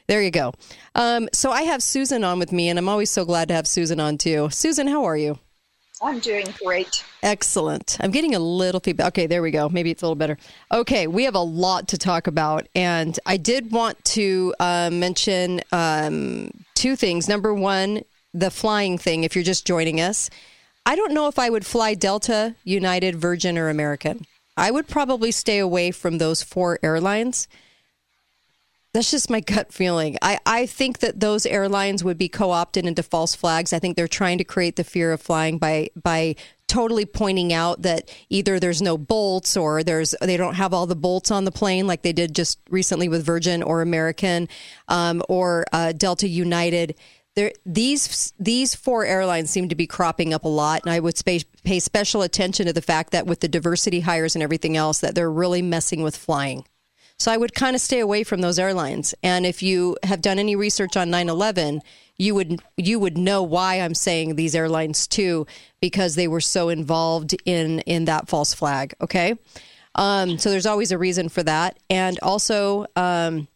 there you go. Um, so I have Susan on with me, and I'm always so glad to have Susan on too. Susan, how are you? I'm doing great. Excellent. I'm getting a little feedback. Okay, there we go. Maybe it's a little better. Okay, we have a lot to talk about. And I did want to uh, mention um, two things. Number one, the flying thing, if you're just joining us. I don't know if I would fly Delta, United, Virgin, or American. I would probably stay away from those four airlines. That's just my gut feeling. I, I think that those airlines would be co opted into false flags. I think they're trying to create the fear of flying by by totally pointing out that either there's no bolts or there's they don't have all the bolts on the plane like they did just recently with Virgin or American um, or uh, Delta United. There, these these four airlines seem to be cropping up a lot, and I would pay, pay special attention to the fact that with the diversity hires and everything else, that they're really messing with flying. So I would kind of stay away from those airlines. And if you have done any research on 9/11, you would you would know why I'm saying these airlines too, because they were so involved in in that false flag. Okay, um, so there's always a reason for that, and also. Um,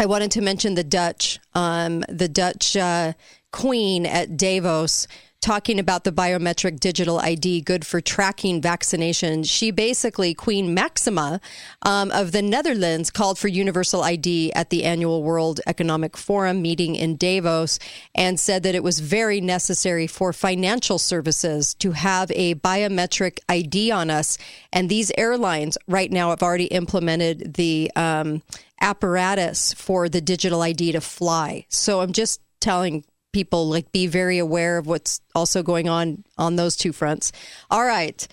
I wanted to mention the Dutch, um, the Dutch uh, queen at Davos talking about the biometric digital ID good for tracking vaccination. She basically, Queen Maxima um, of the Netherlands, called for universal ID at the annual World Economic Forum meeting in Davos and said that it was very necessary for financial services to have a biometric ID on us. And these airlines right now have already implemented the um, apparatus for the digital ID to fly. So I'm just telling people like be very aware of what's also going on on those two fronts. All right.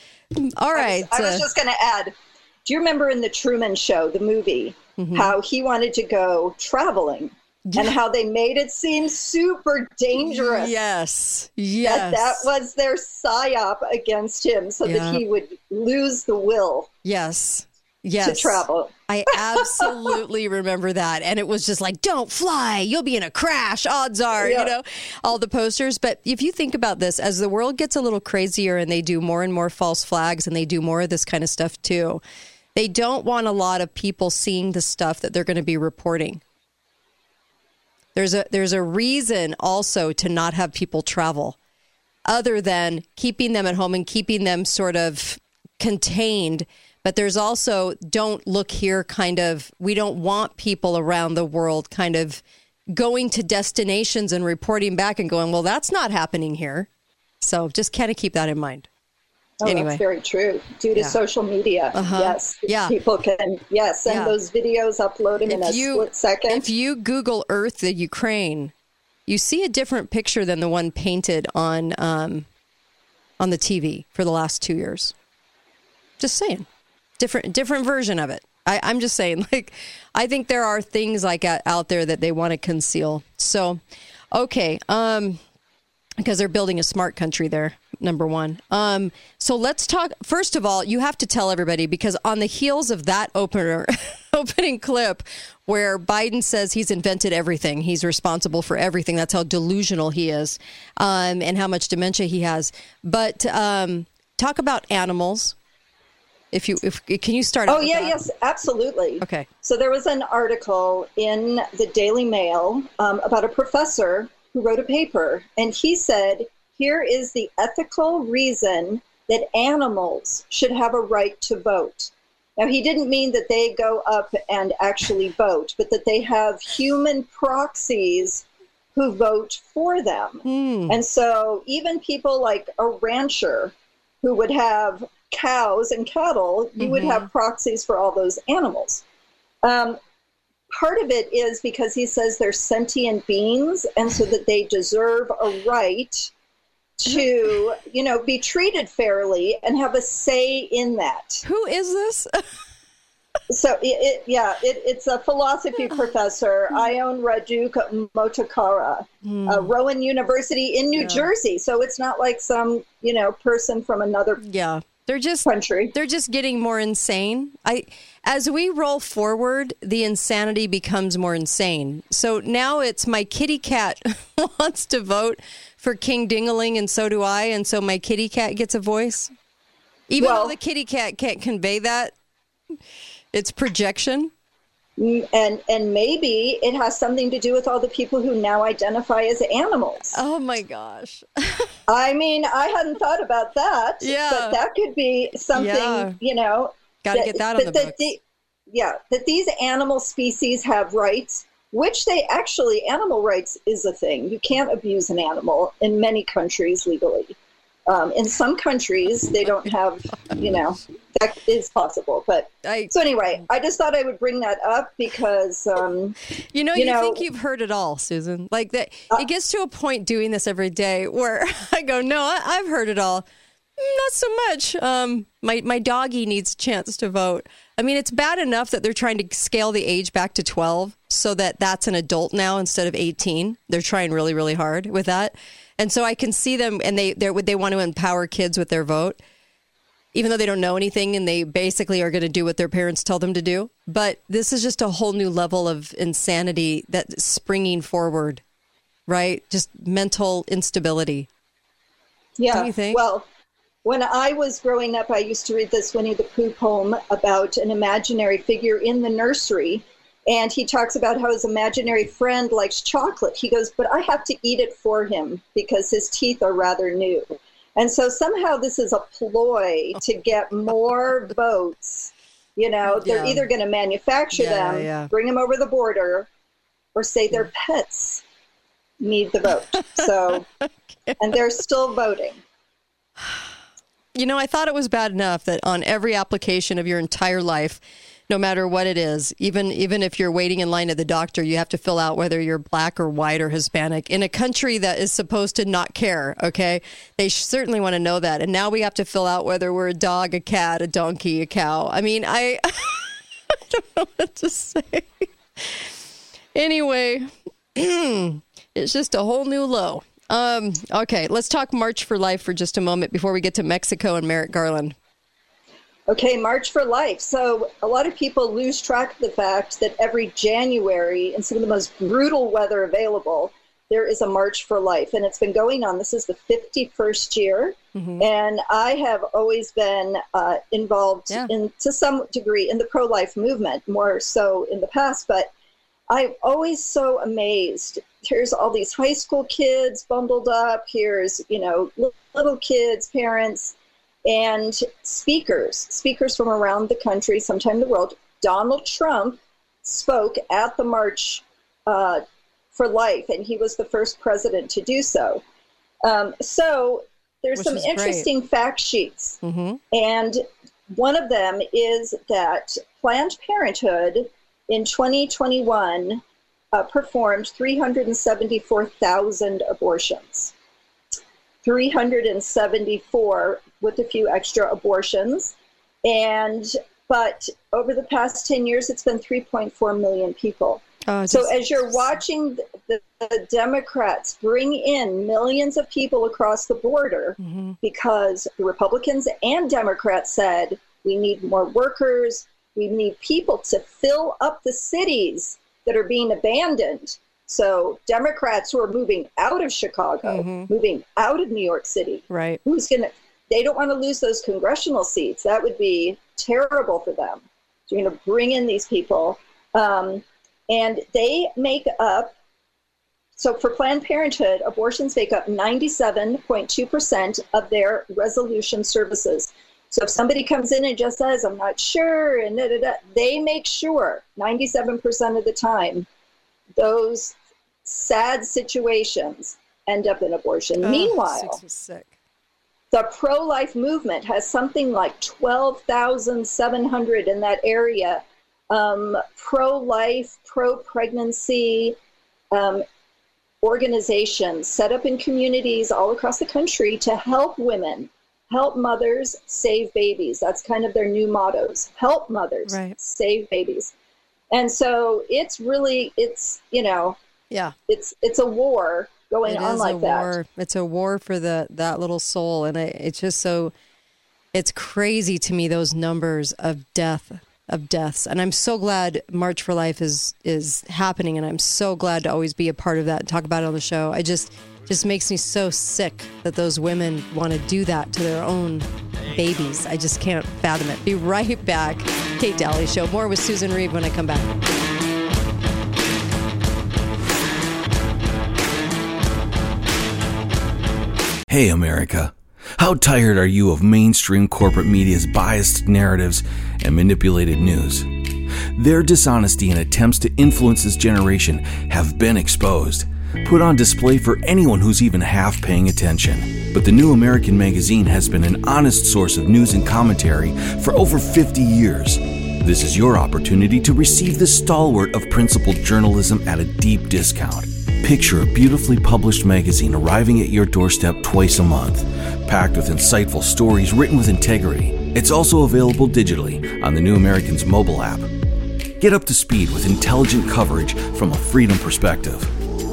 All right. I was, I was uh, just going to add do you remember in the Truman Show, the movie, mm-hmm. how he wanted to go traveling and how they made it seem super dangerous? Yes. Yes. That, that was their psyop against him so yeah. that he would lose the will. Yes yes. to travel. I absolutely remember that. And it was just like, don't fly. You'll be in a crash. Odds are, yeah. you know, all the posters. But if you think about this, as the world gets a little crazier and they do more and more false flags and they do more of this kind of stuff too, they don't want a lot of people seeing the stuff that they're going to be reporting. There's a there's a reason also to not have people travel other than keeping them at home and keeping them sort of contained but there's also don't look here kind of, we don't want people around the world kind of going to destinations and reporting back and going, well, that's not happening here. So just kind of keep that in mind. Oh, anyway. that's very true. Due to yeah. social media, uh-huh. yes, yeah, people can yes send yeah. those videos, upload them if in a you, split second. If you Google Earth the Ukraine, you see a different picture than the one painted on um, on the TV for the last two years. Just saying different different version of it. I, I'm just saying, like, I think there are things like out there that they want to conceal. So, okay, um, because they're building a smart country there. Number one. Um, so let's talk. First of all, you have to tell everybody because on the heels of that opener, opening clip where Biden says he's invented everything, he's responsible for everything. That's how delusional he is, um, and how much dementia he has. But um, talk about animals if you if can you start oh yeah that? yes absolutely okay so there was an article in the daily mail um, about a professor who wrote a paper and he said here is the ethical reason that animals should have a right to vote now he didn't mean that they go up and actually vote but that they have human proxies who vote for them hmm. and so even people like a rancher who would have cows and cattle, you mm-hmm. would have proxies for all those animals. Um, part of it is because he says they're sentient beings, and so that they deserve a right to, you know, be treated fairly and have a say in that. Who is this? so it, it yeah, it, it's a philosophy professor, Ion Raduk Motokawa, mm. uh, Rowan University in New yeah. Jersey. So it's not like some, you know, person from another yeah they're just country. They're just getting more insane. I as we roll forward, the insanity becomes more insane. So now it's my kitty cat wants to vote for King Dingaling and so do I, and so my kitty cat gets a voice. Even well, though the kitty cat can't convey that, it's projection. And and maybe it has something to do with all the people who now identify as animals. Oh my gosh. I mean, I hadn't thought about that. Yeah. But that could be something, yeah. you know. Got to get that on the that. The, yeah, that these animal species have rights, which they actually, animal rights is a thing. You can't abuse an animal in many countries legally. Um, in some countries, they don't have, you know, that is possible. But I, so anyway, I just thought I would bring that up because, um, you know, you, you know, think you've heard it all, Susan. Like that, uh, it gets to a point doing this every day where I go, no, I, have heard it all. Not so much. Um, my my doggy needs a chance to vote. I mean, it's bad enough that they're trying to scale the age back to 12 so that that's an adult now instead of 18. They're trying really, really hard with that. And so I can see them, and they they they want to empower kids with their vote, even though they don't know anything, and they basically are going to do what their parents tell them to do. But this is just a whole new level of insanity that's springing forward, right? Just mental instability. Yeah. you think? Well, when I was growing up, I used to read this Winnie the Pooh poem about an imaginary figure in the nursery And he talks about how his imaginary friend likes chocolate. He goes, But I have to eat it for him because his teeth are rather new. And so somehow this is a ploy to get more votes. You know, they're Yeah. either going to manufacture Yeah, them, yeah. bring them over the border, or say their pets need the vote. So, and they're still voting. You know, I thought it was bad enough that on every application of your entire life, no matter what it is, even even if you're waiting in line at the doctor, you have to fill out whether you're black or white or Hispanic in a country that is supposed to not care. Okay, they certainly want to know that, and now we have to fill out whether we're a dog, a cat, a donkey, a cow. I mean, I, I don't know what to say. Anyway, it's just a whole new low. Um, okay, let's talk March for Life for just a moment before we get to Mexico and Merrick Garland. Okay, March for Life. So a lot of people lose track of the fact that every January, in some of the most brutal weather available, there is a March for Life. And it's been going on. This is the 51st year. And I have always been uh, involved in, to some degree in the pro life movement, more so in the past. But I'm always so amazed. Here's all these high school kids bundled up. Here's, you know, little kids, parents, and speakers, speakers from around the country, sometime the world. Donald Trump spoke at the March uh, for Life, and he was the first president to do so. Um, so there's Which some is great. interesting fact sheets. Mm-hmm. And one of them is that Planned Parenthood in 2021 uh, performed 374,000 abortions. 374 with a few extra abortions. And but over the past 10 years, it's been 3.4 million people. Oh, so just- as you're watching the, the, Democrats bring in millions of people across the border, Mm-hmm. because the Republicans and Democrats said we need more workers, we need people to fill up the cities that are being abandoned. So Democrats who are moving out of Chicago, moving out of New York City, Right. who's going to they don't want to lose those congressional seats. That would be terrible for them so you're going to bring in these people. Um, and they make up so for planned parenthood abortions make up 97.2% of their resolution services. So if somebody comes in and just says i'm not sure and da, da, da, they make sure 97% of the time those sad situations end up in abortion. Oh, meanwhile sick. The pro life movement has something like 12,700 in that area um, pro life, pro pregnancy um, organizations set up in communities all across the country to help women, help mothers save babies. That's kind of their new mottos help mothers Right. save babies. And so it's really, it's, you know, Yeah. it's it's a war going It on is like a that. war. It's a war for the that little soul, and I, it's just so. It's crazy to me those numbers of death of deaths, and I'm so glad March for Life is is happening, and I'm so glad to always be a part of that and talk about it on the show. I just just makes me so sick that those women want to do that to their own babies. I just can't fathom it. Be right back, Kate Dalley Show. More with Susan Reed when I come back. Hey, America. How tired are you of mainstream corporate media's biased narratives and manipulated news? Their dishonesty and attempts to influence this generation have been exposed, put on display for anyone who's even half paying attention. But the New American Magazine has been an honest source of news and commentary for over 50 years. This is your opportunity to receive the stalwart of principled journalism at a deep discount. Picture a beautifully published magazine arriving at your doorstep twice a month, packed with insightful stories written with integrity. It's also available digitally on the New American's mobile app. Get up to speed with intelligent coverage from a freedom perspective.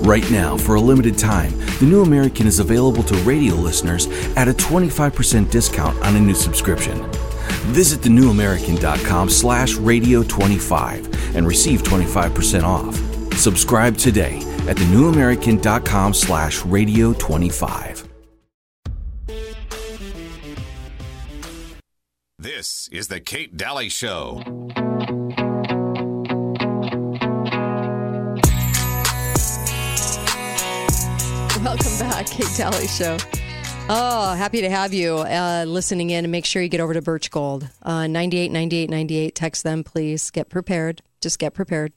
Right now, for a limited time, the New American is available to radio listeners at a 25% discount on a new subscription. Visit thenewamerican.com slash radio25 and receive 25% off. Subscribe today at thenewamerican.com slash radio 25. This is the Kate Dalley Show. Welcome back, Kate Dalley Show. Oh, happy to have you uh, listening in and make sure you get over to Birch Gold. Uh, 98, 98, 98. Text them, please. Get prepared. Just get prepared.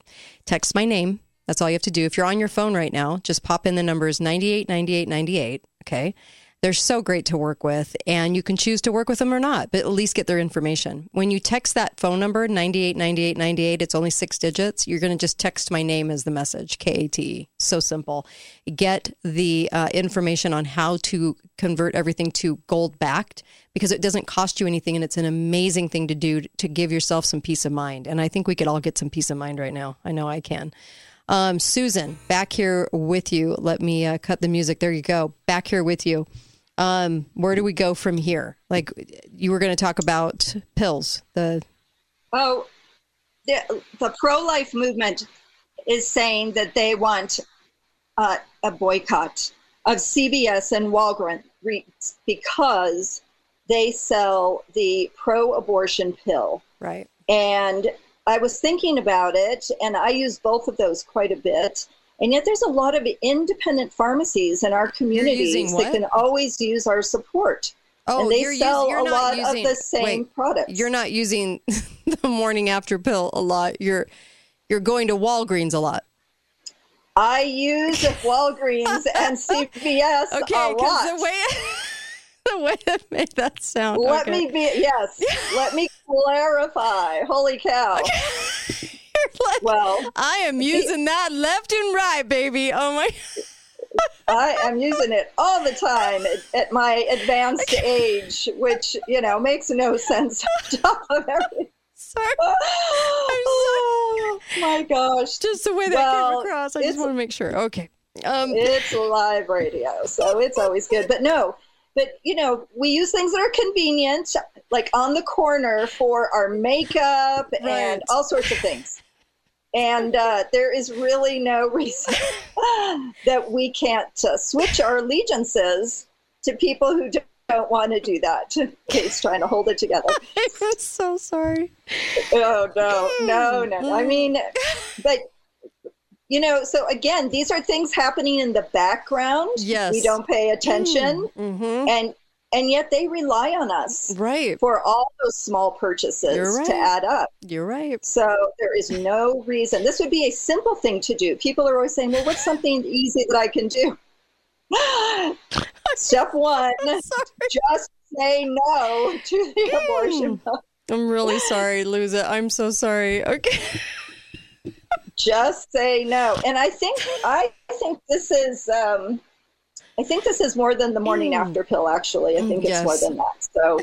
Text my name, that's all you have to do. If you're on your phone right now, just pop in the numbers 98 98 98. Okay. They're so great to work with, and you can choose to work with them or not, but at least get their information. When you text that phone number, 989898, it's only six digits. You're going to just text my name as the message, K A T E. So simple. Get the uh, information on how to convert everything to gold backed because it doesn't cost you anything, and it's an amazing thing to do to give yourself some peace of mind. And I think we could all get some peace of mind right now. I know I can. Um, Susan, back here with you. Let me uh, cut the music. There you go. Back here with you. Um, where do we go from here? Like you were going to talk about pills. The oh, the, the pro life movement is saying that they want uh, a boycott of CVS and Walgreens because they sell the pro abortion pill. Right. And I was thinking about it, and I use both of those quite a bit. And yet, there's a lot of independent pharmacies in our communities that can always use our support. Oh, and they you're sell using, you're a lot using, of the same wait, products. You're not using the morning after pill a lot. You're you're going to Walgreens a lot. I use Walgreens and CVS Okay, a lot. because the way the way that made that sound. Let okay. me be yes. let me clarify. Holy cow! well, I am using that left and right, baby. Oh my. I am using it all the time at, at my advanced age, which you know makes no sense on top of everything. Sorry. Oh my gosh! Just the way that Well, came across. I just want to make sure. Okay. Um, it's live radio, so it's always good. But no, but you know, we use things that are convenient, like on the corner for our makeup and all sorts of things. And uh, there is really no reason that we can't uh, switch our allegiances to people who don't want to do that. Kate's trying to hold it together. I'm so sorry. Oh no, no, no. I mean, but you know, so again, these are things happening in the background. Yes. we don't pay attention, Mm-hmm. and and yet they rely on us, right, for all those small purchases right. to add up. You're right. So there is no reason. This would be a simple thing to do. People are always saying, "Well, what's something easy that I can do?" Step one: just say no to the abortion. I'm really sorry, lose it. I'm so sorry. Okay. just say no. And i think i think this is um i think this is more than the morning after pill actually. I think it's more Mm. Than that. So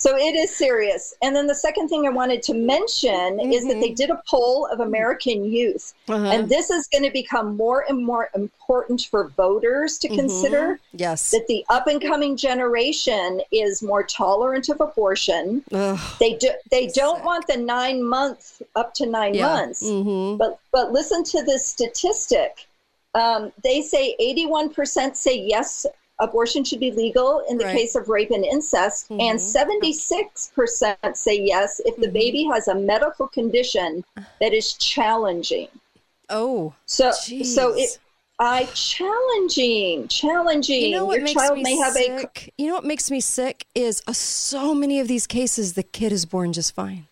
so it is serious and then the second thing i wanted to mention is that they did a poll of american youth Mm-hmm. Uh-huh. and this is going to become more and more important for voters to Mhm. consider Yes. that the up and coming generation is more tolerant of abortion Ugh. they do they don't want the nine month up to nine Yeah. months Mhm. but but listen to this statistic um, they say 81% say yes abortion should be legal in the Right. case of rape and incest and 76% say yes if the baby has a medical condition that is challenging Oh. so jeez. so it I challenging, challenging. You know what Your makes child me may have a sick? You know what makes me sick is uh, so many of these cases the kid is born just fine.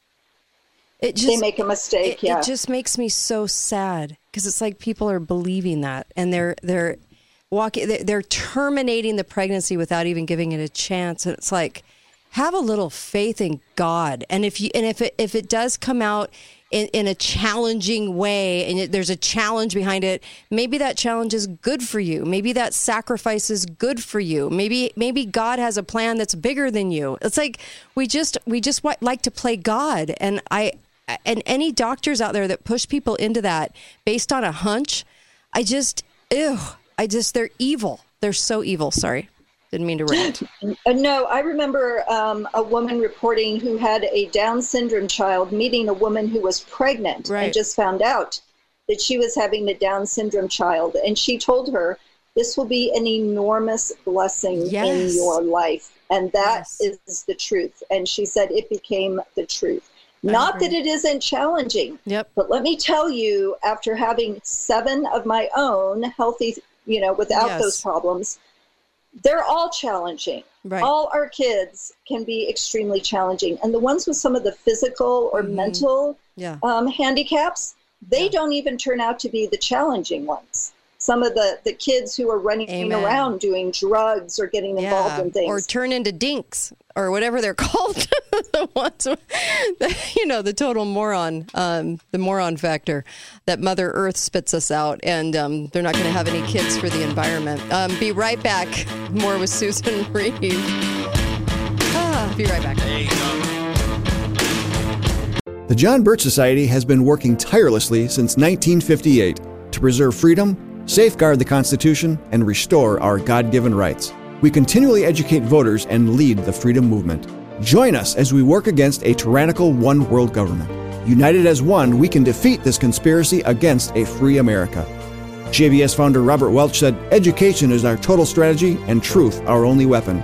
It just They make a mistake, It, yeah. it just makes me so sad because it's like people are believing that and they're they're walking they're, terminating the pregnancy without even giving it a chance. And it's like have a little faith in God. And if you and if it if it does come out in, in a challenging way and it, there's a challenge behind it maybe that challenge is good for you. Maybe that sacrifice is good for you. Maybe maybe god has a plan that's bigger than you. It's like we just we just like to play god. And i and any doctors out there that push people into that based on a hunch i just ew i just they're evil they're so evil sorry didn't mean to rant Uh, no, I remember um, a woman reporting who had a Down syndrome child meeting a woman who was pregnant Right. and just found out that she was having the Down syndrome child. And she told her, This will be an enormous blessing in your life. And that is the truth. And she said it became the truth. Not that it isn't challenging. Yep. But let me tell you, after having seven of my own healthy you know, without Yes. those problems. They're all challenging. Right. All our kids can be extremely challenging. And the ones with some of the physical or mental Yeah. um, handicaps, they don't even turn out to be the challenging ones. Some of the, the kids who are running Amen. around doing drugs or getting involved in things. Or turn into dinks or whatever they're called. the ones, the, you know, the total moron, um, the moron factor that Mother Earth spits us out, and um, they're not going to have any kids for the environment. Um, be right back. More with Susan Reeve. Ah, be right back. The John Birch Society has been working tirelessly since 1958 to preserve freedom, safeguard the Constitution, and restore our God given rights. We continually educate voters and lead the freedom movement. Join us as we work against a tyrannical one world government. United as one, we can defeat this conspiracy against a free America. JBS founder Robert Welch said, Education is our total strategy and truth our only weapon.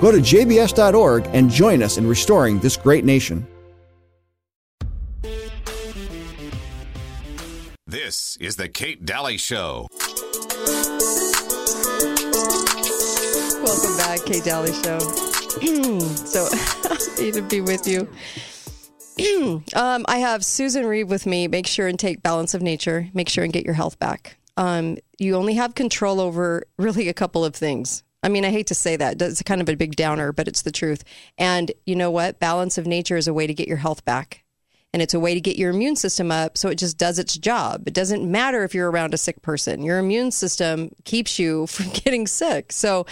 Go to jbs.org and join us in restoring this great nation. Is the Kate Dalley Show. Welcome back, Kate Dalley Show. so happy to be with you. um, I have Susan Reeve with me. Make sure and take balance of nature. Make sure and get your health back. Um, you only have control over really a couple of things. I mean, I hate to say that. It's kind of a big downer, but it's the truth. And you know what? Balance of nature is a way to get your health back. And it's a way to get your immune system up so it just does its job. It doesn't matter if you're around a sick person, your immune system keeps you from getting sick. So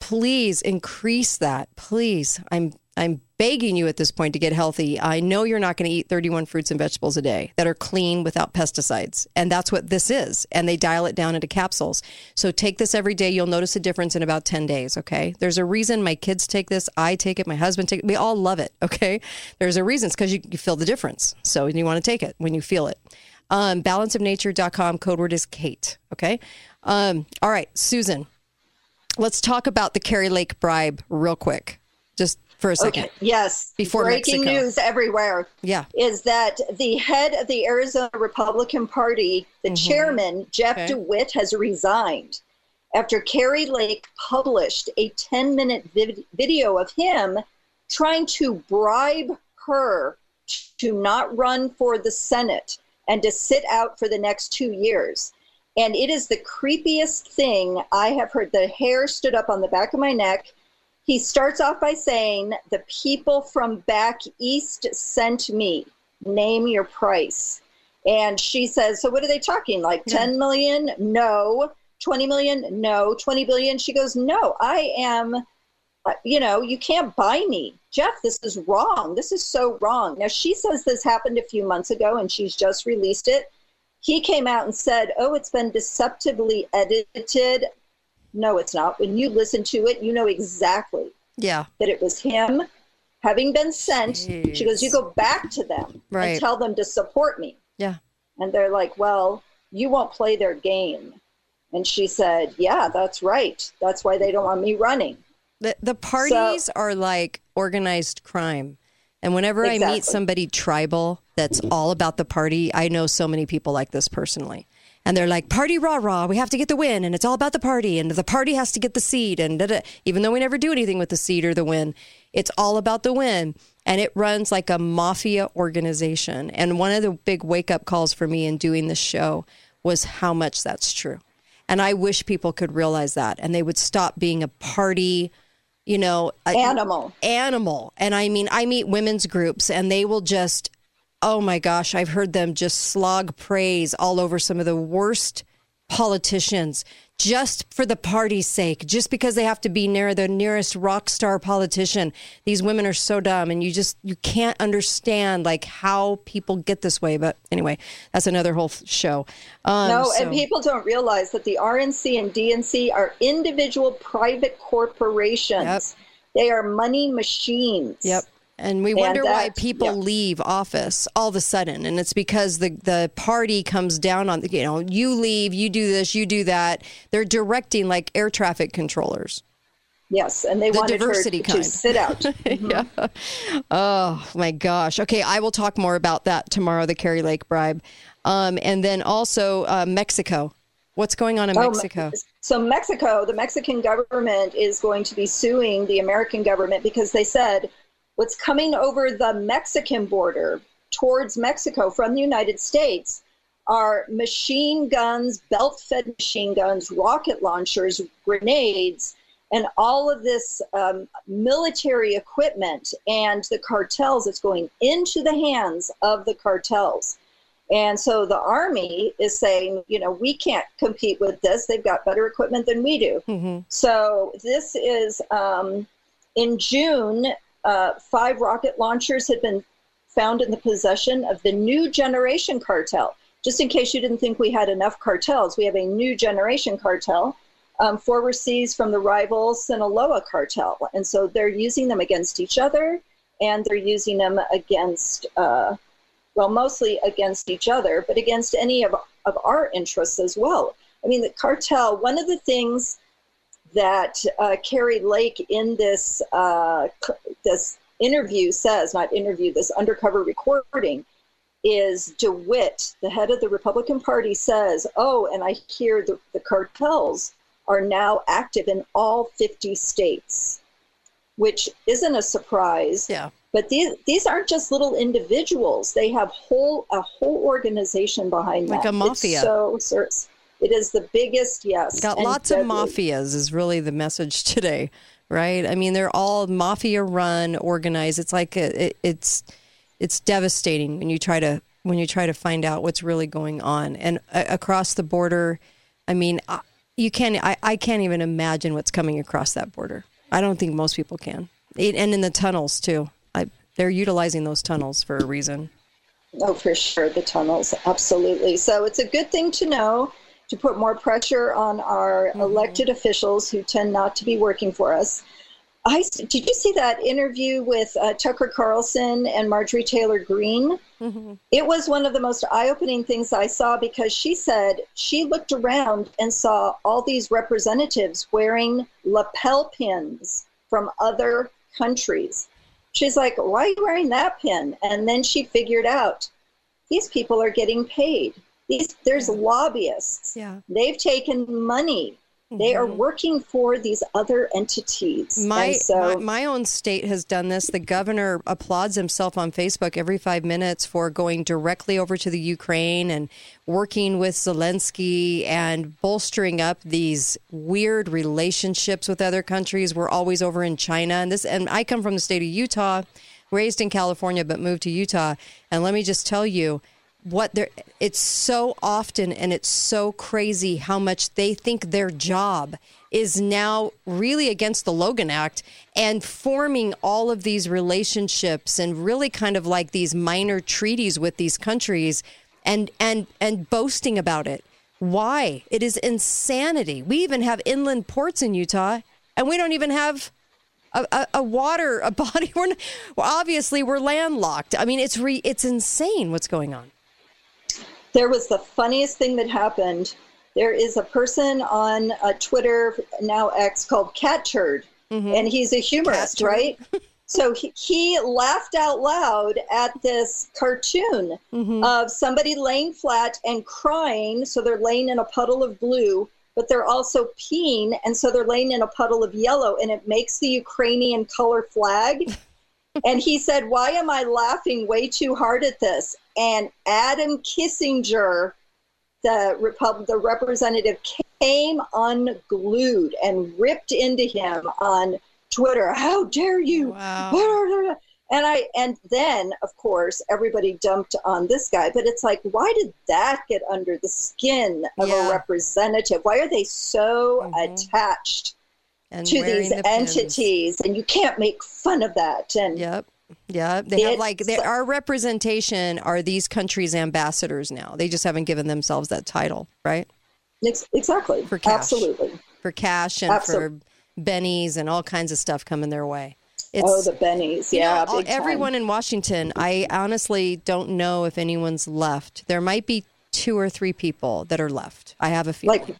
please increase that. Please. I'm I'm begging you at this point to get healthy. I know you're not going to eat 31 fruits and vegetables a day that are clean without pesticides. And that's what this is. And they dial it down into capsules. So take this every day. You'll notice a difference in about 10 days. Okay. There's a reason my kids take this. I take it. My husband take it. We all love it. Okay. There's a reason. It's because you, you feel the difference. So you want to take it when you feel it. Um, balanceofnature.com. Code word is Kate. Okay. Um, all right. Susan, let's talk about the Kari Lake bribe real quick. Just for a second. Okay. Yes. Before breaking Mexico. news everywhere. Yeah. Is that the head of the Arizona Republican Party, the chairman, Jeff Mm-hmm. Okay. DeWitt, has resigned after Kari Lake published a 10 minute vid- video of him trying to bribe her to not run for the Senate and to sit out for the next two years. And it is the creepiest thing I have heard. The hair stood up on the back of my neck. He starts off by saying, The people from back east sent me. Name your price. And she says, So what are they talking? Like 10 million? No. 20 million? No. 20 billion? She goes, No, I am, uh, you know, you can't buy me. Jeff, this is wrong. This is so wrong. Now, she says this happened a few months ago and she's just released it. He came out and said, Oh, it's been deceptively edited. No, it's not. When you listen to it, you know exactly Yeah. that it was him having been sent. She goes, You go back to them Right. and tell them to support me. Yeah. And they're like, Well, you won't play their game. And she said, Yeah, that's right. That's why they don't want me running. The the parties are like organized crime. And whenever I meet somebody tribal that's all about the party, I know so many people like this personally. And they're like, party rah rah, we have to get the win, and it's all about the party, and the party has to get the seed, and da, da. even though we never do anything with the seed or the win, it's all about the win. And it runs like a mafia organization. And one of the big wake up calls for me in doing this show was how much that's true. And I wish people could realize that and they would stop being a party, you know, a- Animal. Animal. And I mean, I meet women's groups and they will just, oh my gosh, I've heard them just slog praise all over some of the worst politicians just for the party's sake, just because they have to be near the nearest rock star politician. These women are so dumb and you just you can't understand like how people get this way. But anyway, that's another whole show. Um, no, so- and people don't realize that the RNC and DNC are individual private corporations. They are money machines. Yep. And we And wonder why people yeah. leave office all of a sudden. And it's because the, the party comes down on, you know, you leave, you do this, you do that. They're directing like air traffic controllers. Yes, and they The wanted her diversity to kind. sit out. yeah. Oh my gosh. Okay, I will talk more about that tomorrow. The Kari Lake bribe, um, and then also uh, Mexico. What's going on in Oh, Mexico? So Mexico, the Mexican government is going to be suing the American government because they said what's coming over the Mexican border towards Mexico from the United States are machine guns, belt-fed machine guns, rocket launchers, grenades, and all of this um, military equipment and the cartels. It's going into the hands of the cartels. And so the army is saying, you know, we can't compete with this. They've got better equipment than we do. Mm-hmm. So this is um, in June, uh, five rocket launchers had been found in the possession of the new generation cartel. Just in case you didn't think we had enough cartels, we have a new generation cartel. Um, four seized from the rival Sinaloa cartel. And so they're using them against each other and they're using them against. Uh, well, mostly against each other, but against any of, of our interests as well. I mean, the cartel, one of the things that uh, Kari Lake in this, uh, this interview says, not interview, this undercover recording, is DeWitt, the head of the Republican Party, says, Oh, and I hear the, the cartels are now active in all 50 states, which isn't a surprise. Yeah. But these these aren't just little individuals. They have whole a whole organization behind them Like that. a mafia. It's so it is the biggest, yes. Got lots of mafias is really the message today, right? I mean, they're all mafia run, organized. It's like a, it, it's it's devastating when you try to when you try to find out what's really going on and uh, across the border. I mean, I, you can't. I, I can't even imagine what's coming across that border. I don't think most people can. It, and in the tunnels too. I, they're utilizing those tunnels for a reason. Oh, for sure, the tunnels, absolutely. So it's a good thing to know to put more pressure on our elected officials who tend not to be working for us. I did you see that interview with uh, Tucker Carlson and Marjorie Taylor Greene? It was one of the most eye-opening things I saw because she said she looked around and saw all these representatives wearing lapel pins from other countries. She's like, "Why are you wearing that pin?" And then she figured out these people are getting paid. These there's lobbyists. Yeah. They've taken money. They are mm-hmm. working for these other entities. My, so, my my own state has done this. The governor applauds himself on Facebook every five minutes for going directly over to the Ukraine and working with Zelensky and bolstering up these weird relationships with other countries. We're always over in China, and this. And I come from the state of Utah, raised in California, but moved to Utah. And let me just tell you what they're it's so often and it's so crazy how much they think their job is now really against the Logan Act and forming all of these relationships and really kind of like these minor treaties with these countries and and and boasting about it. Why? It is insanity. We even have inland ports in Utah and we don't even have a, a, a water a body we're, not, well, obviously we're landlocked. I mean it's re, it's insane what's going on. There was the funniest thing that happened. There is a person on uh, Twitter, now X, called Cat Turd, and he's a humorist, right? so he, he laughed out loud at this cartoon of somebody laying flat and crying. So they're laying in a puddle of blue, but they're also peeing, and so they're laying in a puddle of yellow, and it makes the Ukrainian color flag. and he said, Why am I laughing way too hard at this? And Adam Kinzinger, the, Repub- the representative, came unglued and ripped into him on Twitter. How dare you? And I and then of course everybody dumped on this guy, but it's like why did that get under the skin of Yeah. a representative? Why are they so mm-hmm. attached And to these the pins. entities? And you can't make fun of that. And Yep. Yeah, they have like they, our representation are these countries' ambassadors now. They just haven't given themselves that title, right? Ex- exactly. For cash. Absolutely. For cash and Absol- for bennies and all kinds of stuff coming their way. oh, the bennies. you know, Yeah. all- everyone in Washington, I honestly don't know if anyone's left. There might be two or three people that are left. I have a feeling. Like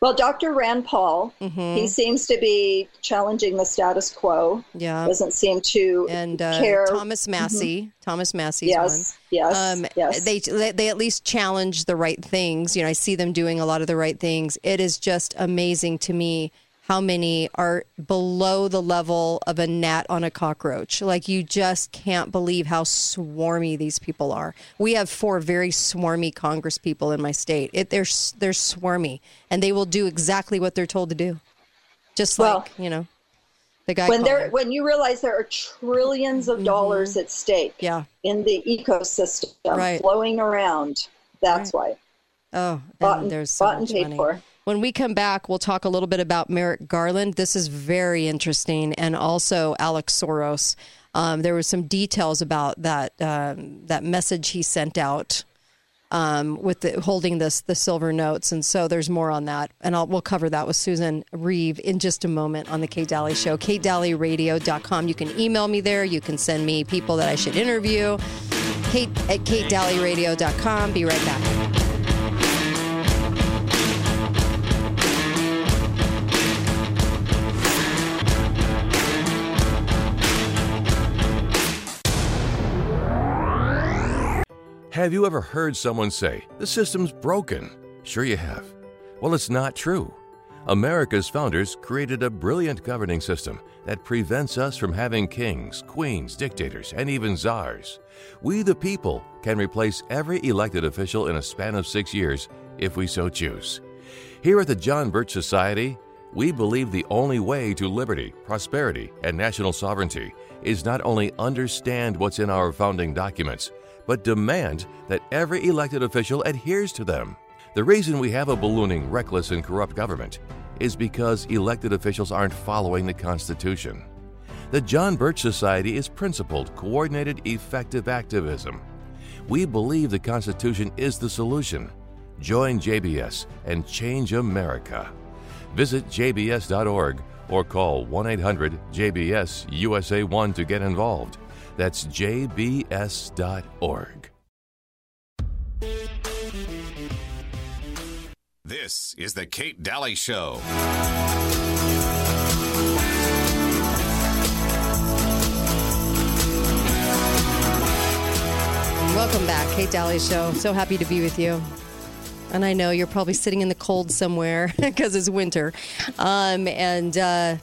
Well, Dr. Rand Paul, Mhm. he seems to be challenging the status quo. Yeah. Doesn't seem to and uh, care. Thomas Massie. Mhm. Thomas Massie. Yes, one. yes, Um, yes. They they at least challenge the right things. You know, I see them doing a lot of the right things. It is just amazing to me how many are below the level of a gnat on a cockroach. Like you just can't believe how swarmy these people are. We have four very swarmy Congress people in my state. It, they're they're swarmy, and they will do exactly what they're told to do. Just Well, like you know, the guy when there when you realize there are trillions of dollars at stake Mm-hmm. Yeah. in the ecosystem Right. flowing around, that's why. Oh, Bought and and- there's so bought and paid money. for. When we come back, we'll talk a little bit about Merrick Garland. This is very interesting, and also Alex Soros. Um, there were some details about that um, that message he sent out um, with the, holding this the silver notes, and so there's more on that, and I'll, we'll cover that with Susan Reeve in just a moment on the Kate Dalley Show. KateDalleyRadio.com. You can email me there. You can send me people that I should interview. Kate at KateDalleyRadio.com. Be right back. Have you ever heard someone say, the system's broken? Sure, you have. Well, it's not true. America's founders created a brilliant governing system that prevents us from having kings, queens, dictators, and even czars. We, the people, can replace every elected official in a span of six years if we so choose. Here at the John Birch Society, we believe the only way to liberty, prosperity, and national sovereignty is not only understand what's in our founding documents, but demand that every elected official adheres to them. The reason we have a ballooning, reckless, and corrupt government is because elected officials aren't following the Constitution. The John Birch Society is principled, coordinated, effective activism. We believe the Constitution is the solution. Join JBS and change America. Visit jbs.org or call 1 800 JBS USA 1 to get involved. That's jbs.org. This is the Kate Dalley Show. Welcome back, Kate Dalley Show. So happy to be with you. And I know you're probably sitting in the cold somewhere because it's winter. Um, and uh,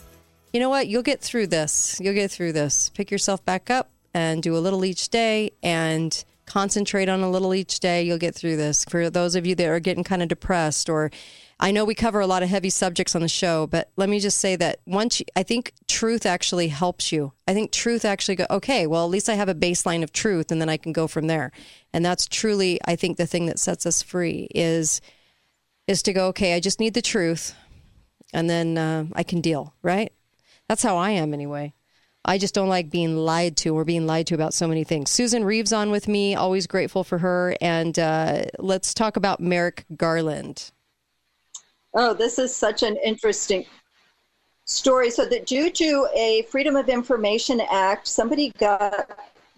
you know what? You'll get through this. You'll get through this. Pick yourself back up and do a little each day and concentrate on a little each day. You'll get through this. For those of you that are getting kind of depressed or I know we cover a lot of heavy subjects on the show, but let me just say that once you, I think truth actually helps you. I think truth actually go, okay, well, at least I have a baseline of truth and then I can go from there. And that's truly, I think the thing that sets us free is, is to go, okay, I just need the truth and then uh, I can deal, right? That's how I am anyway. I just don't like being lied to or being lied to about so many things. Susan Reeves on with me, always grateful for her. And uh, let's talk about Merrick Garland. Oh, this is such an interesting story. So, that due to a Freedom of Information Act, somebody got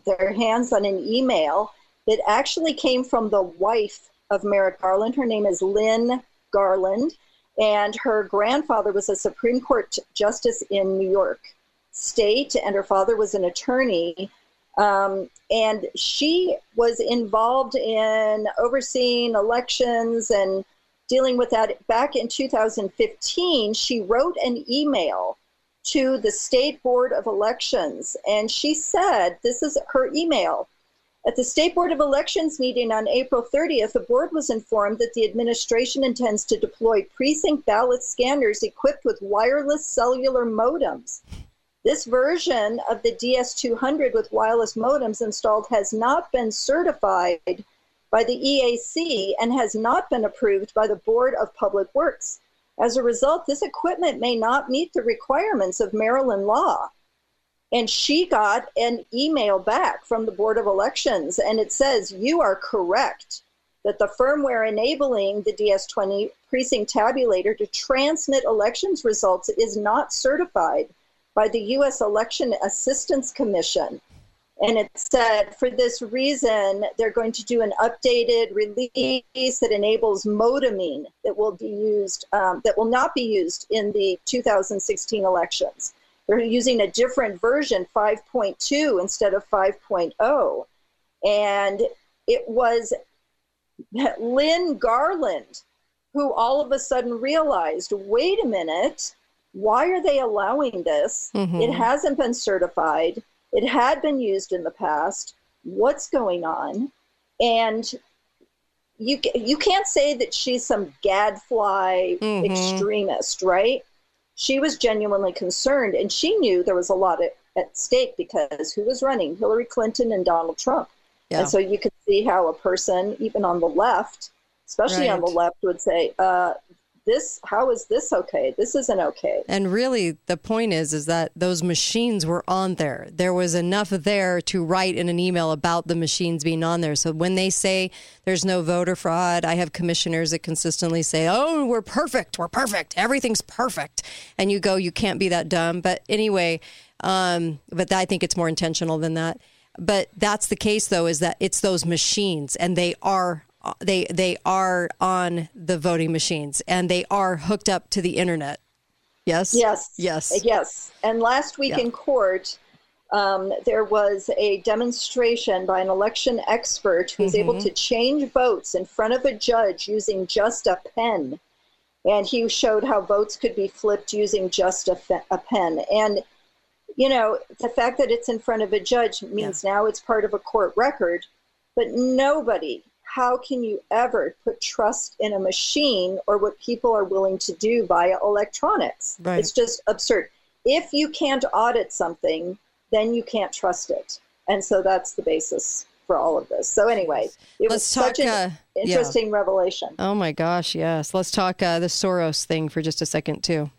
their hands on an email that actually came from the wife of Merrick Garland. Her name is Lynn Garland, and her grandfather was a Supreme Court justice in New York State, and her father was an attorney. Um, and she was involved in overseeing elections and dealing with that back in 2015 she wrote an email to the state board of elections and she said this is her email at the state board of elections meeting on april 30th the board was informed that the administration intends to deploy precinct ballot scanners equipped with wireless cellular modems this version of the ds200 with wireless modems installed has not been certified by the EAC and has not been approved by the Board of Public Works. As a result, this equipment may not meet the requirements of Maryland law. And she got an email back from the Board of Elections, and it says, You are correct that the firmware enabling the DS200 precinct tabulator to transmit elections results is not certified by the U.S. Election Assistance Commission. And it said, for this reason, they're going to do an updated release that enables modamine that will be used, um, that will not be used in the 2016 elections. They're using a different version, 5.2 instead of 5.0. And it was Lynn Garland who all of a sudden realized wait a minute, why are they allowing this? Mm-hmm. It hasn't been certified, it had been used in the past. What's going on? And you, you can't say that she's some gadfly Mhm. extremist, right? She was genuinely concerned and she knew there was a lot at, at stake because who was running? Hillary Clinton and Donald Trump. Yeah. And so you could see how a person, even on the left, especially on the left, would say, uh, "This, how is this okay? This isn't okay." And really, the point is, is that those machines were on there. There was enough there to write in an email about the machines being on there. So when they say there's no voter fraud, I have commissioners that consistently say, "Oh, we're perfect. We're perfect. Everything's perfect." And you go, "You can't be that dumb." But anyway, um, but I think it's more intentional than that. But that's the case, though, is that it's those machines, and they are they they are on the voting machines, and they are hooked up to the internet. Yes. Yes. Yes. Yes. And last week Yeah. in court, um, there was a demonstration by an election expert who was able Mhm. to change votes in front of a judge using just a pen. And he showed how votes could be flipped using just a, fe- a pen. And, you know, the fact that it's in front of a judge means now it's part of a court record. But nobody, how can you ever put trust in a machine or what people are willing to do via electronics? Right. It's just absurd. If you can't audit something, then you can't trust it. And so that's the basis for all of this. So, anyway, it was Let's such talk, an uh, yeah. interesting revelation. Oh my gosh, yes. Let's talk uh, the Soros thing for just a second too.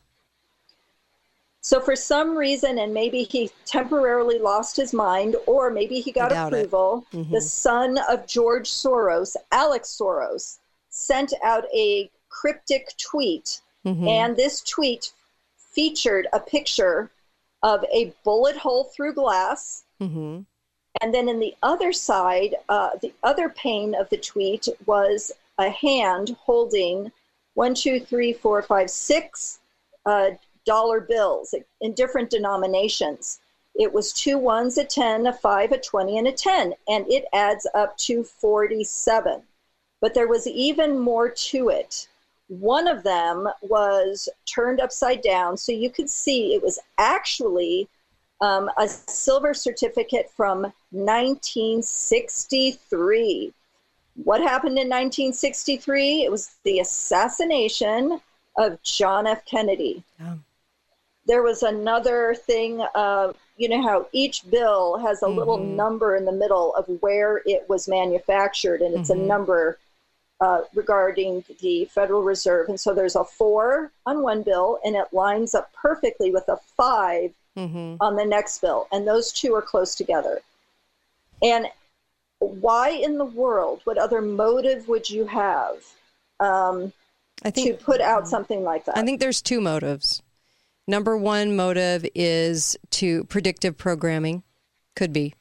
So, for some reason, and maybe he temporarily lost his mind, or maybe he got doubt approval, Mhm. the son of George Soros, Alex Soros, sent out a cryptic tweet. Mhm. And this tweet featured a picture of a bullet hole through glass. Mm-hmm. And then in the other side, uh, the other pane of the tweet was a hand holding one, two, three, four, five, six uh, dollar bills in different denominations. It was two ones, a 10, a five, a 20, and a 10, and it adds up to 47. But there was even more to it. One of them was turned upside down, so you could see it was actually um, a silver certificate from 1963. What happened in 1963? It was the assassination of John F. Kennedy. There was another thing, uh, you know, how each bill has a little number in the middle of where it was manufactured, and it's Mhm. a number uh, regarding the Federal Reserve. And so there's a four on one bill, and it lines up perfectly with a five Mm-hmm. on the next bill, and those two are close together. And why in the world, what other motive would you have um, I think to put out something like that? I think there's two motives. Number one motive is to predictive programming, could be.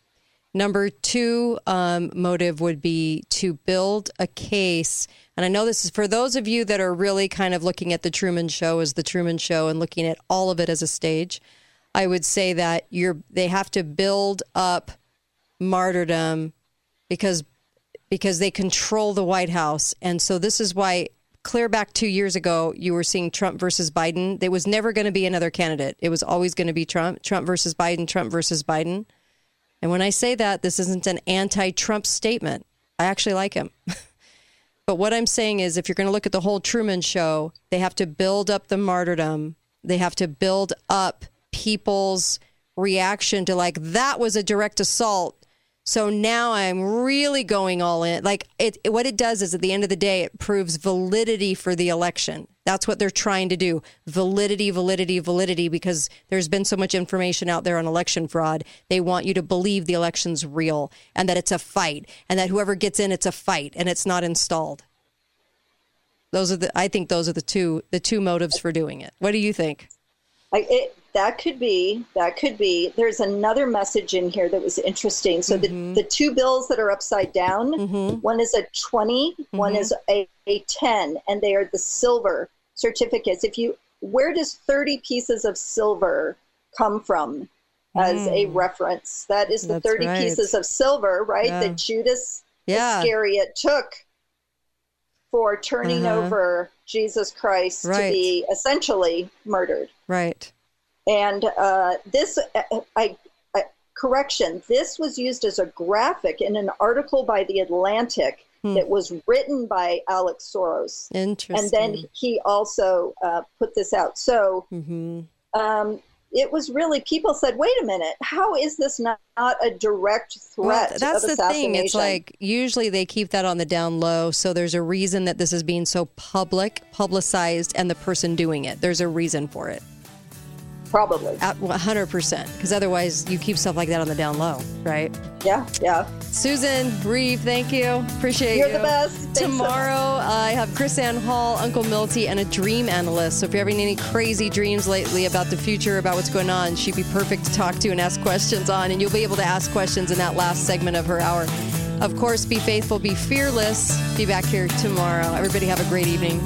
Number two um, motive would be to build a case. And I know this is for those of you that are really kind of looking at the Truman Show as the Truman Show and looking at all of it as a stage. I would say that you're they have to build up martyrdom because because they control the White House. And so this is why clear back 2 years ago you were seeing Trump versus Biden. There was never going to be another candidate. It was always going to be Trump, Trump versus Biden, Trump versus Biden. And when I say that, this isn't an anti-Trump statement. I actually like him. But what I'm saying is, if you're going to look at the whole Truman Show, they have to build up the martyrdom. They have to build up people's reaction to, like, that was a direct assault. So now I'm really going all in. Like, it, what it does is at the end of the day, it proves validity for the election. That's what they're trying to do validity, validity, validity, because there's been so much information out there on election fraud. They want you to believe the election's real and that it's a fight and that whoever gets in, it's a fight and it's not installed. Those are the, I think those are the two, the two motives for doing it. What do you think? I, it, that could be. That could be. There's another message in here that was interesting. So Mm-hmm. the, the two bills that are upside down, one is a 20, one Mm-hmm. is a, a 10, and they are the silver certificates. If you, where does 30 pieces of silver come from as a Mm. reference? That is the That's 30 right. pieces of silver, right? Yeah. That Judas Yeah. Iscariot took for turning Uh-huh. over Jesus Christ Right. to be essentially murdered. Right. And uh, this, uh, I, I, correction, this was used as a graphic in an article by The Atlantic Hmm. that was written by Alex Soros. Interesting. And then he also uh, put this out. So hmm um, it was really, people said, wait a minute, how is this not, not a direct Well, threat that's of the thing. It's like usually they keep that on the down low. So there's a reason that this is being so public, publicized, and the person doing it. There's a reason for it. Probably. At 100%. Because otherwise, you keep stuff like that on the down low, right? Yeah, yeah. Susan, Reeve, thank you. Appreciate You're you. the best. Thanks so Tomorrow, I have KrisAnne Hall, Uncle Milty, and a dream analyst. So if you're having any crazy dreams lately about the future, about what's going on, she'd be perfect to talk to and ask questions on. And you'll be able to ask questions in that last segment of her hour. Of course, be faithful, be fearless. Be back here tomorrow. Everybody have a great evening.